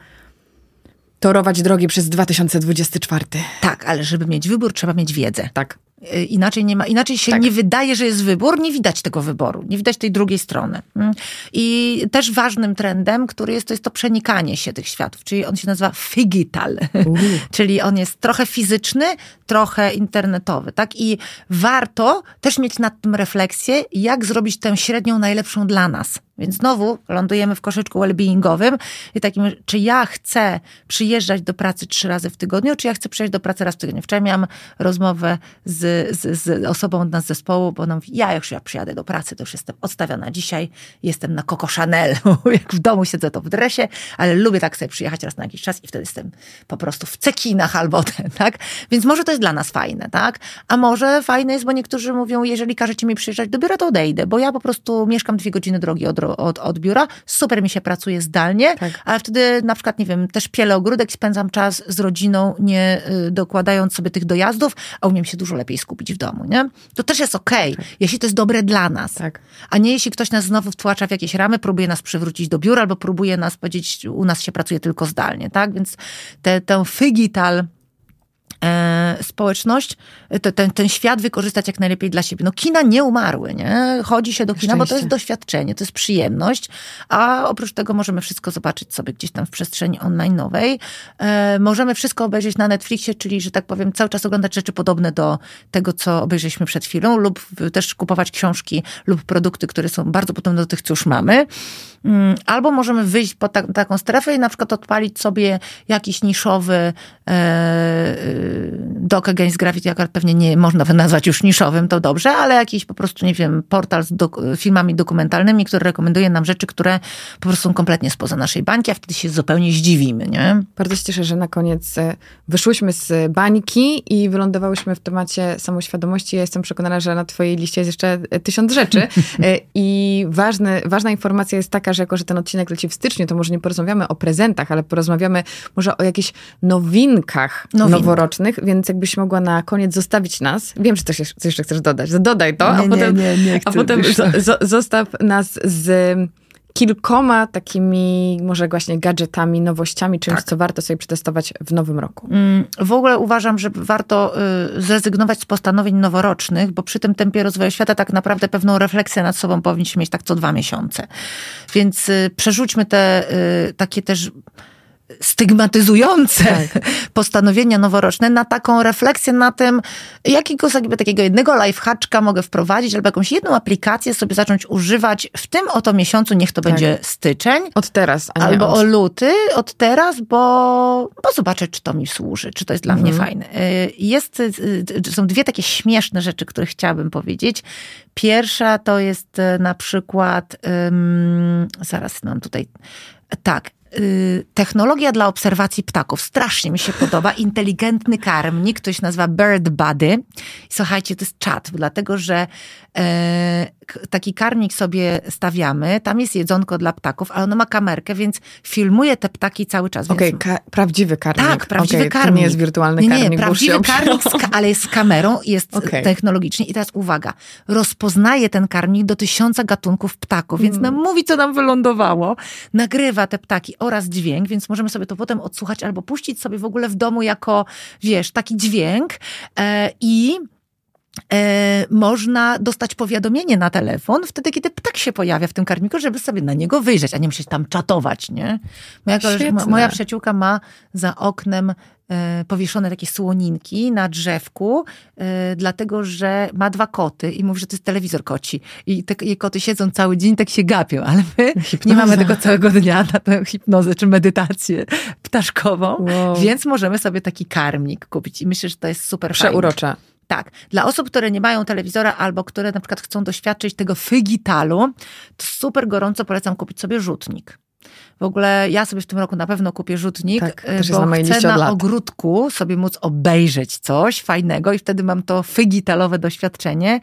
torować drogi przez 2024. Tak, ale żeby mieć wybór, trzeba mieć wiedzę. Tak. Y, inaczej, nie ma, inaczej się tak. nie wydaje, że jest wybór, nie widać tego wyboru, nie widać tej drugiej strony. Mm. I też ważnym trendem, który jest, to jest to przenikanie się tych światów, czyli on się nazywa figital, czyli on jest trochę fizyczny, trochę internetowy, tak? I warto też mieć nad tym refleksję, jak zrobić tę średnią najlepszą dla nas. Więc znowu lądujemy w koszyczku well-beingowym i takim, czy ja chcę przyjeżdżać do pracy trzy razy w tygodniu, czy ja chcę przyjeżdżać do pracy raz w tygodniu. Wczoraj miałam rozmowę z, z, z osobą od nas z zespołu, bo ona mówi, ja już ja przyjadę do pracy, to już jestem odstawiona dzisiaj, jestem na Coco Chanel, jak w domu siedzę to w dresie, ale lubię tak sobie przyjechać raz na jakiś czas i wtedy jestem po prostu w cekinach albo ten, tak? Więc może to jest dla nas fajne, tak? A może fajne jest, bo niektórzy mówią, jeżeli każecie mi przyjeżdżać do biura, to odejdę, bo ja po prostu mieszkam dwie godziny drogi od, od, od biura, super mi się pracuje zdalnie, tak. ale wtedy na przykład, nie wiem, też pielę ogródek, spędzam czas z rodziną, nie y, dokładając sobie tych dojazdów, a umiem się dużo lepiej skupić w domu, nie? To też jest okej, okay, tak. jeśli to jest dobre dla nas. Tak. A nie jeśli ktoś nas znowu wtłacza w jakieś ramy, próbuje nas przywrócić do biura albo próbuje nas powiedzieć, u nas się pracuje tylko zdalnie, tak? Więc te, tę figital społeczność, to, ten, ten świat wykorzystać jak najlepiej dla siebie. No kina nie umarły, nie? Chodzi się do kina, bo to jest doświadczenie, to jest przyjemność, a oprócz tego możemy wszystko zobaczyć sobie gdzieś tam w przestrzeni online nowej. E, możemy wszystko obejrzeć na Netflixie, czyli, że tak powiem, cały czas oglądać rzeczy podobne do tego, co obejrzeliśmy przed chwilą, lub też kupować książki lub produkty, które są bardzo podobne do tych, co już mamy. Mm, albo możemy wyjść po ta, taką strefę i na przykład odpalić sobie jakiś niszowy e, Doc Against akurat pewnie nie można nazwać już niszowym, to dobrze, ale jakiś po prostu, nie wiem, portal z filmami dokumentalnymi, który rekomenduje nam rzeczy, które po prostu są kompletnie spoza naszej bańki, a wtedy się zupełnie zdziwimy, nie? Bardzo się cieszę, że na koniec e, wyszłyśmy z bańki i wylądowałyśmy w temacie samoświadomości. Ja jestem przekonana, że na twojej liście jest jeszcze e, tysiąc rzeczy. E, I ważny, ważna informacja jest taka, że jako, że ten odcinek leci w styczniu, to może nie porozmawiamy o prezentach, ale porozmawiamy może o jakichś nowinkach Nowinka. noworocznych, więc jakbyś mogła na koniec zostawić nas. Wiem, że coś, jeszcze chcesz dodać. Dodaj to, nie, a potem, nie, nie, a potem zostaw nas z kilkoma takimi może właśnie gadżetami, nowościami, czymś, tak. co warto sobie przetestować w nowym roku. Mm, w ogóle uważam, że warto y, zrezygnować z postanowień noworocznych, bo przy tym tempie rozwoju świata tak naprawdę pewną refleksję nad sobą powinniśmy mieć tak co dwa miesiące. Więc y, przerzućmy te y, takie też stygmatyzujące tak. postanowienia noworoczne na taką refleksję na tym, jakiego jakby takiego jednego lifehaczka mogę wprowadzić, albo jakąś jedną aplikację sobie zacząć używać w tym oto miesiącu, niech to tak. będzie styczeń. Od teraz, a nie Albo od... o luty, od teraz, bo, bo zobaczę, czy to mi służy, czy to jest dla mhm. mnie fajne. Y, jest, y, y, są dwie takie śmieszne rzeczy, które chciałabym powiedzieć. Pierwsza to jest na przykład, um, zaraz mam tutaj, tak, technologia dla obserwacji ptaków. Strasznie mi się podoba. Inteligentny karmnik, ktoś nazywa Bird Buddy. Słuchajcie, to jest czat, dlatego że e, taki karmnik sobie stawiamy, tam jest jedzonko dla ptaków, ale ono ma kamerkę, więc filmuje te ptaki cały czas. Okej, okay, prawdziwy karmnik. Tak, prawdziwy okay, karmnik. To nie jest wirtualny karmnik. Nie, nie prawdziwy karmnik, ale jest z kamerą, jest okay. technologicznie. I teraz uwaga, rozpoznaje ten karmnik do tysiąca gatunków ptaków, więc mm. nam mówi, co nam wylądowało, nagrywa te ptaki oraz dźwięk, więc możemy sobie to potem odsłuchać albo puścić sobie w ogóle w domu jako, wiesz, taki dźwięk e, i można dostać powiadomienie na telefon wtedy, kiedy ptak się pojawia w tym karmiku, żeby sobie na niego wyjrzeć, a nie musieć tam czatować, nie? Moja, moja przyjaciółka ma za oknem e, powieszone takie słoninki na drzewku, e, dlatego że ma dwa koty i mówi, że to jest telewizor koci. I te jej koty siedzą cały dzień, tak się gapią, ale my Hipnoza. nie mamy tego całego dnia na tę hipnozę czy medytację ptaszkową, wow. więc możemy sobie taki karmnik kupić i myślę, że to jest super Przeurocza. Fajne. Tak, dla osób, które nie mają telewizora albo które na przykład chcą doświadczyć tego fygitalu, to super gorąco polecam kupić sobie rzutnik. W ogóle ja sobie w tym roku na pewno kupię rzutnik, tak, y, bo na chcę na ogródku sobie móc obejrzeć coś fajnego i wtedy mam to fygitalowe doświadczenie.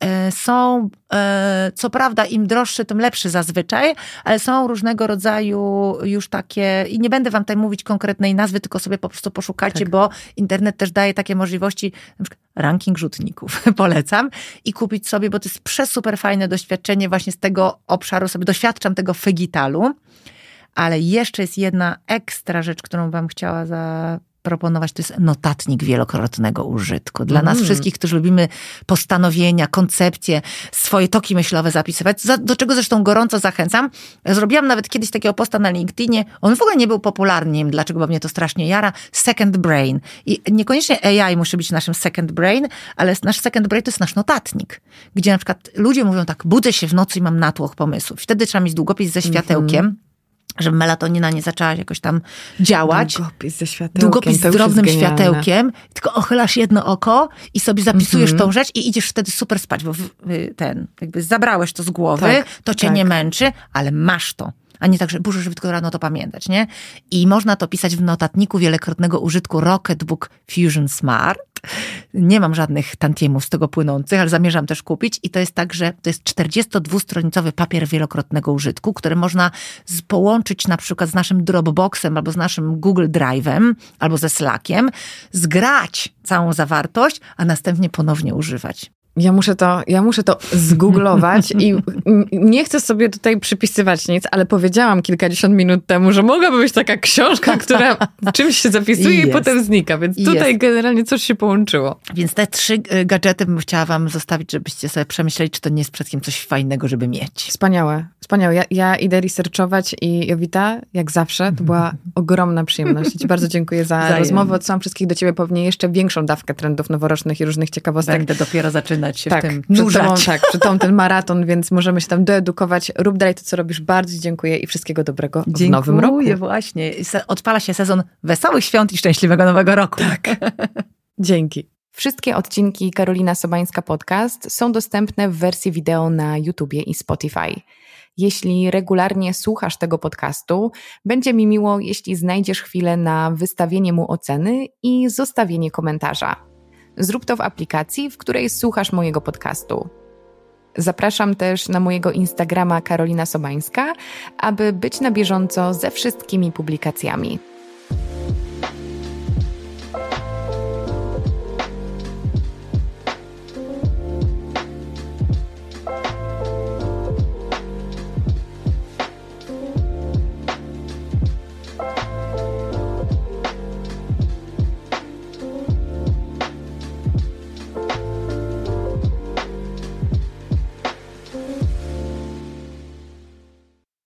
E, są, e, co prawda, im droższe, tym lepszy zazwyczaj, ale są różnego rodzaju już takie, i nie będę wam tutaj mówić konkretnej nazwy, tylko sobie po prostu poszukajcie, tak. bo internet też daje takie możliwości, na przykład ranking rzutników. Polecam. I kupić sobie, bo to jest przesuper fajne doświadczenie właśnie z tego obszaru, sobie. Doświadczam tego fygitalu. Ale jeszcze jest jedna ekstra rzecz, którą Wam chciała zaproponować, to jest notatnik wielokrotnego użytku. Dla mm. nas wszystkich, którzy lubimy postanowienia, koncepcje, swoje toki myślowe zapisywać, do czego zresztą gorąco zachęcam. Zrobiłam nawet kiedyś takiego posta na LinkedInie. On w ogóle nie był popularny, nie wiem dlaczego, bo mnie to strasznie jara. Second brain. I niekoniecznie AI musi być naszym second brain, ale nasz second brain to jest nasz notatnik, gdzie na przykład ludzie mówią tak, budzę się w nocy i mam natłok pomysłów. Wtedy trzeba mieć długopis ze światełkiem. Mm -hmm żeby melatonina nie zaczęła jakoś tam działać. Długopis ze światełkiem. Długopis z drobnym światełkiem. Tylko ochylasz jedno oko i sobie zapisujesz mm -hmm. tą rzecz i idziesz wtedy super spać, bo ten, jakby zabrałeś to z głowy, tak, to cię tak. nie męczy, ale masz to. A nie tak, że burzę, żeby tylko rano to pamiętać, nie? I można to pisać w notatniku wielokrotnego użytku Rocketbook Fusion Smart. Nie mam żadnych tantiemów z tego płynących, ale zamierzam też kupić i to jest tak, że to jest 42-stronicowy papier wielokrotnego użytku, który można połączyć na przykład z naszym Dropboxem albo z naszym Google Drive'em albo ze Slackiem, zgrać całą zawartość, a następnie ponownie używać. Ja muszę to, ja muszę to zgooglować i nie chcę sobie tutaj przypisywać nic, ale powiedziałam kilkadziesiąt minut temu, że mogłaby być taka książka, która czymś się zapisuje i, i potem znika, więc tutaj jest. generalnie coś się połączyło. Więc te trzy y, gadżety bym chciała wam zostawić, żebyście sobie przemyśleli, czy to nie jest przed kim coś fajnego, żeby mieć. Wspaniałe, wspaniałe. Ja, ja idę researchować i Jowita, jak zawsze, to była ogromna przyjemność. Ci bardzo dziękuję za rozmowę. Odsyłam wszystkich do ciebie pewnie jeszcze większą dawkę trendów noworocznych i różnych ciekawostek. Będę dopiero zaczynać zaczynać się tak, w tym nurzać. Tobą, tak, przed ten maraton, więc możemy się tam doedukować. Rób dalej to, co robisz. Bardzo dziękuję i wszystkiego dobrego w dziękuję, nowym roku. Dziękuję, właśnie. Odpala się sezon wesołych świąt i szczęśliwego nowego roku. Tak. Dzięki. Wszystkie odcinki Karolina Sobańska Podcast są dostępne w wersji wideo na YouTubie i Spotify. Jeśli regularnie słuchasz tego podcastu, będzie mi miło, jeśli znajdziesz chwilę na wystawienie mu oceny i zostawienie komentarza. Zrób to w aplikacji, w której słuchasz mojego podcastu. Zapraszam też na mojego Instagrama Karolina Sobańska, aby być na bieżąco ze wszystkimi publikacjami.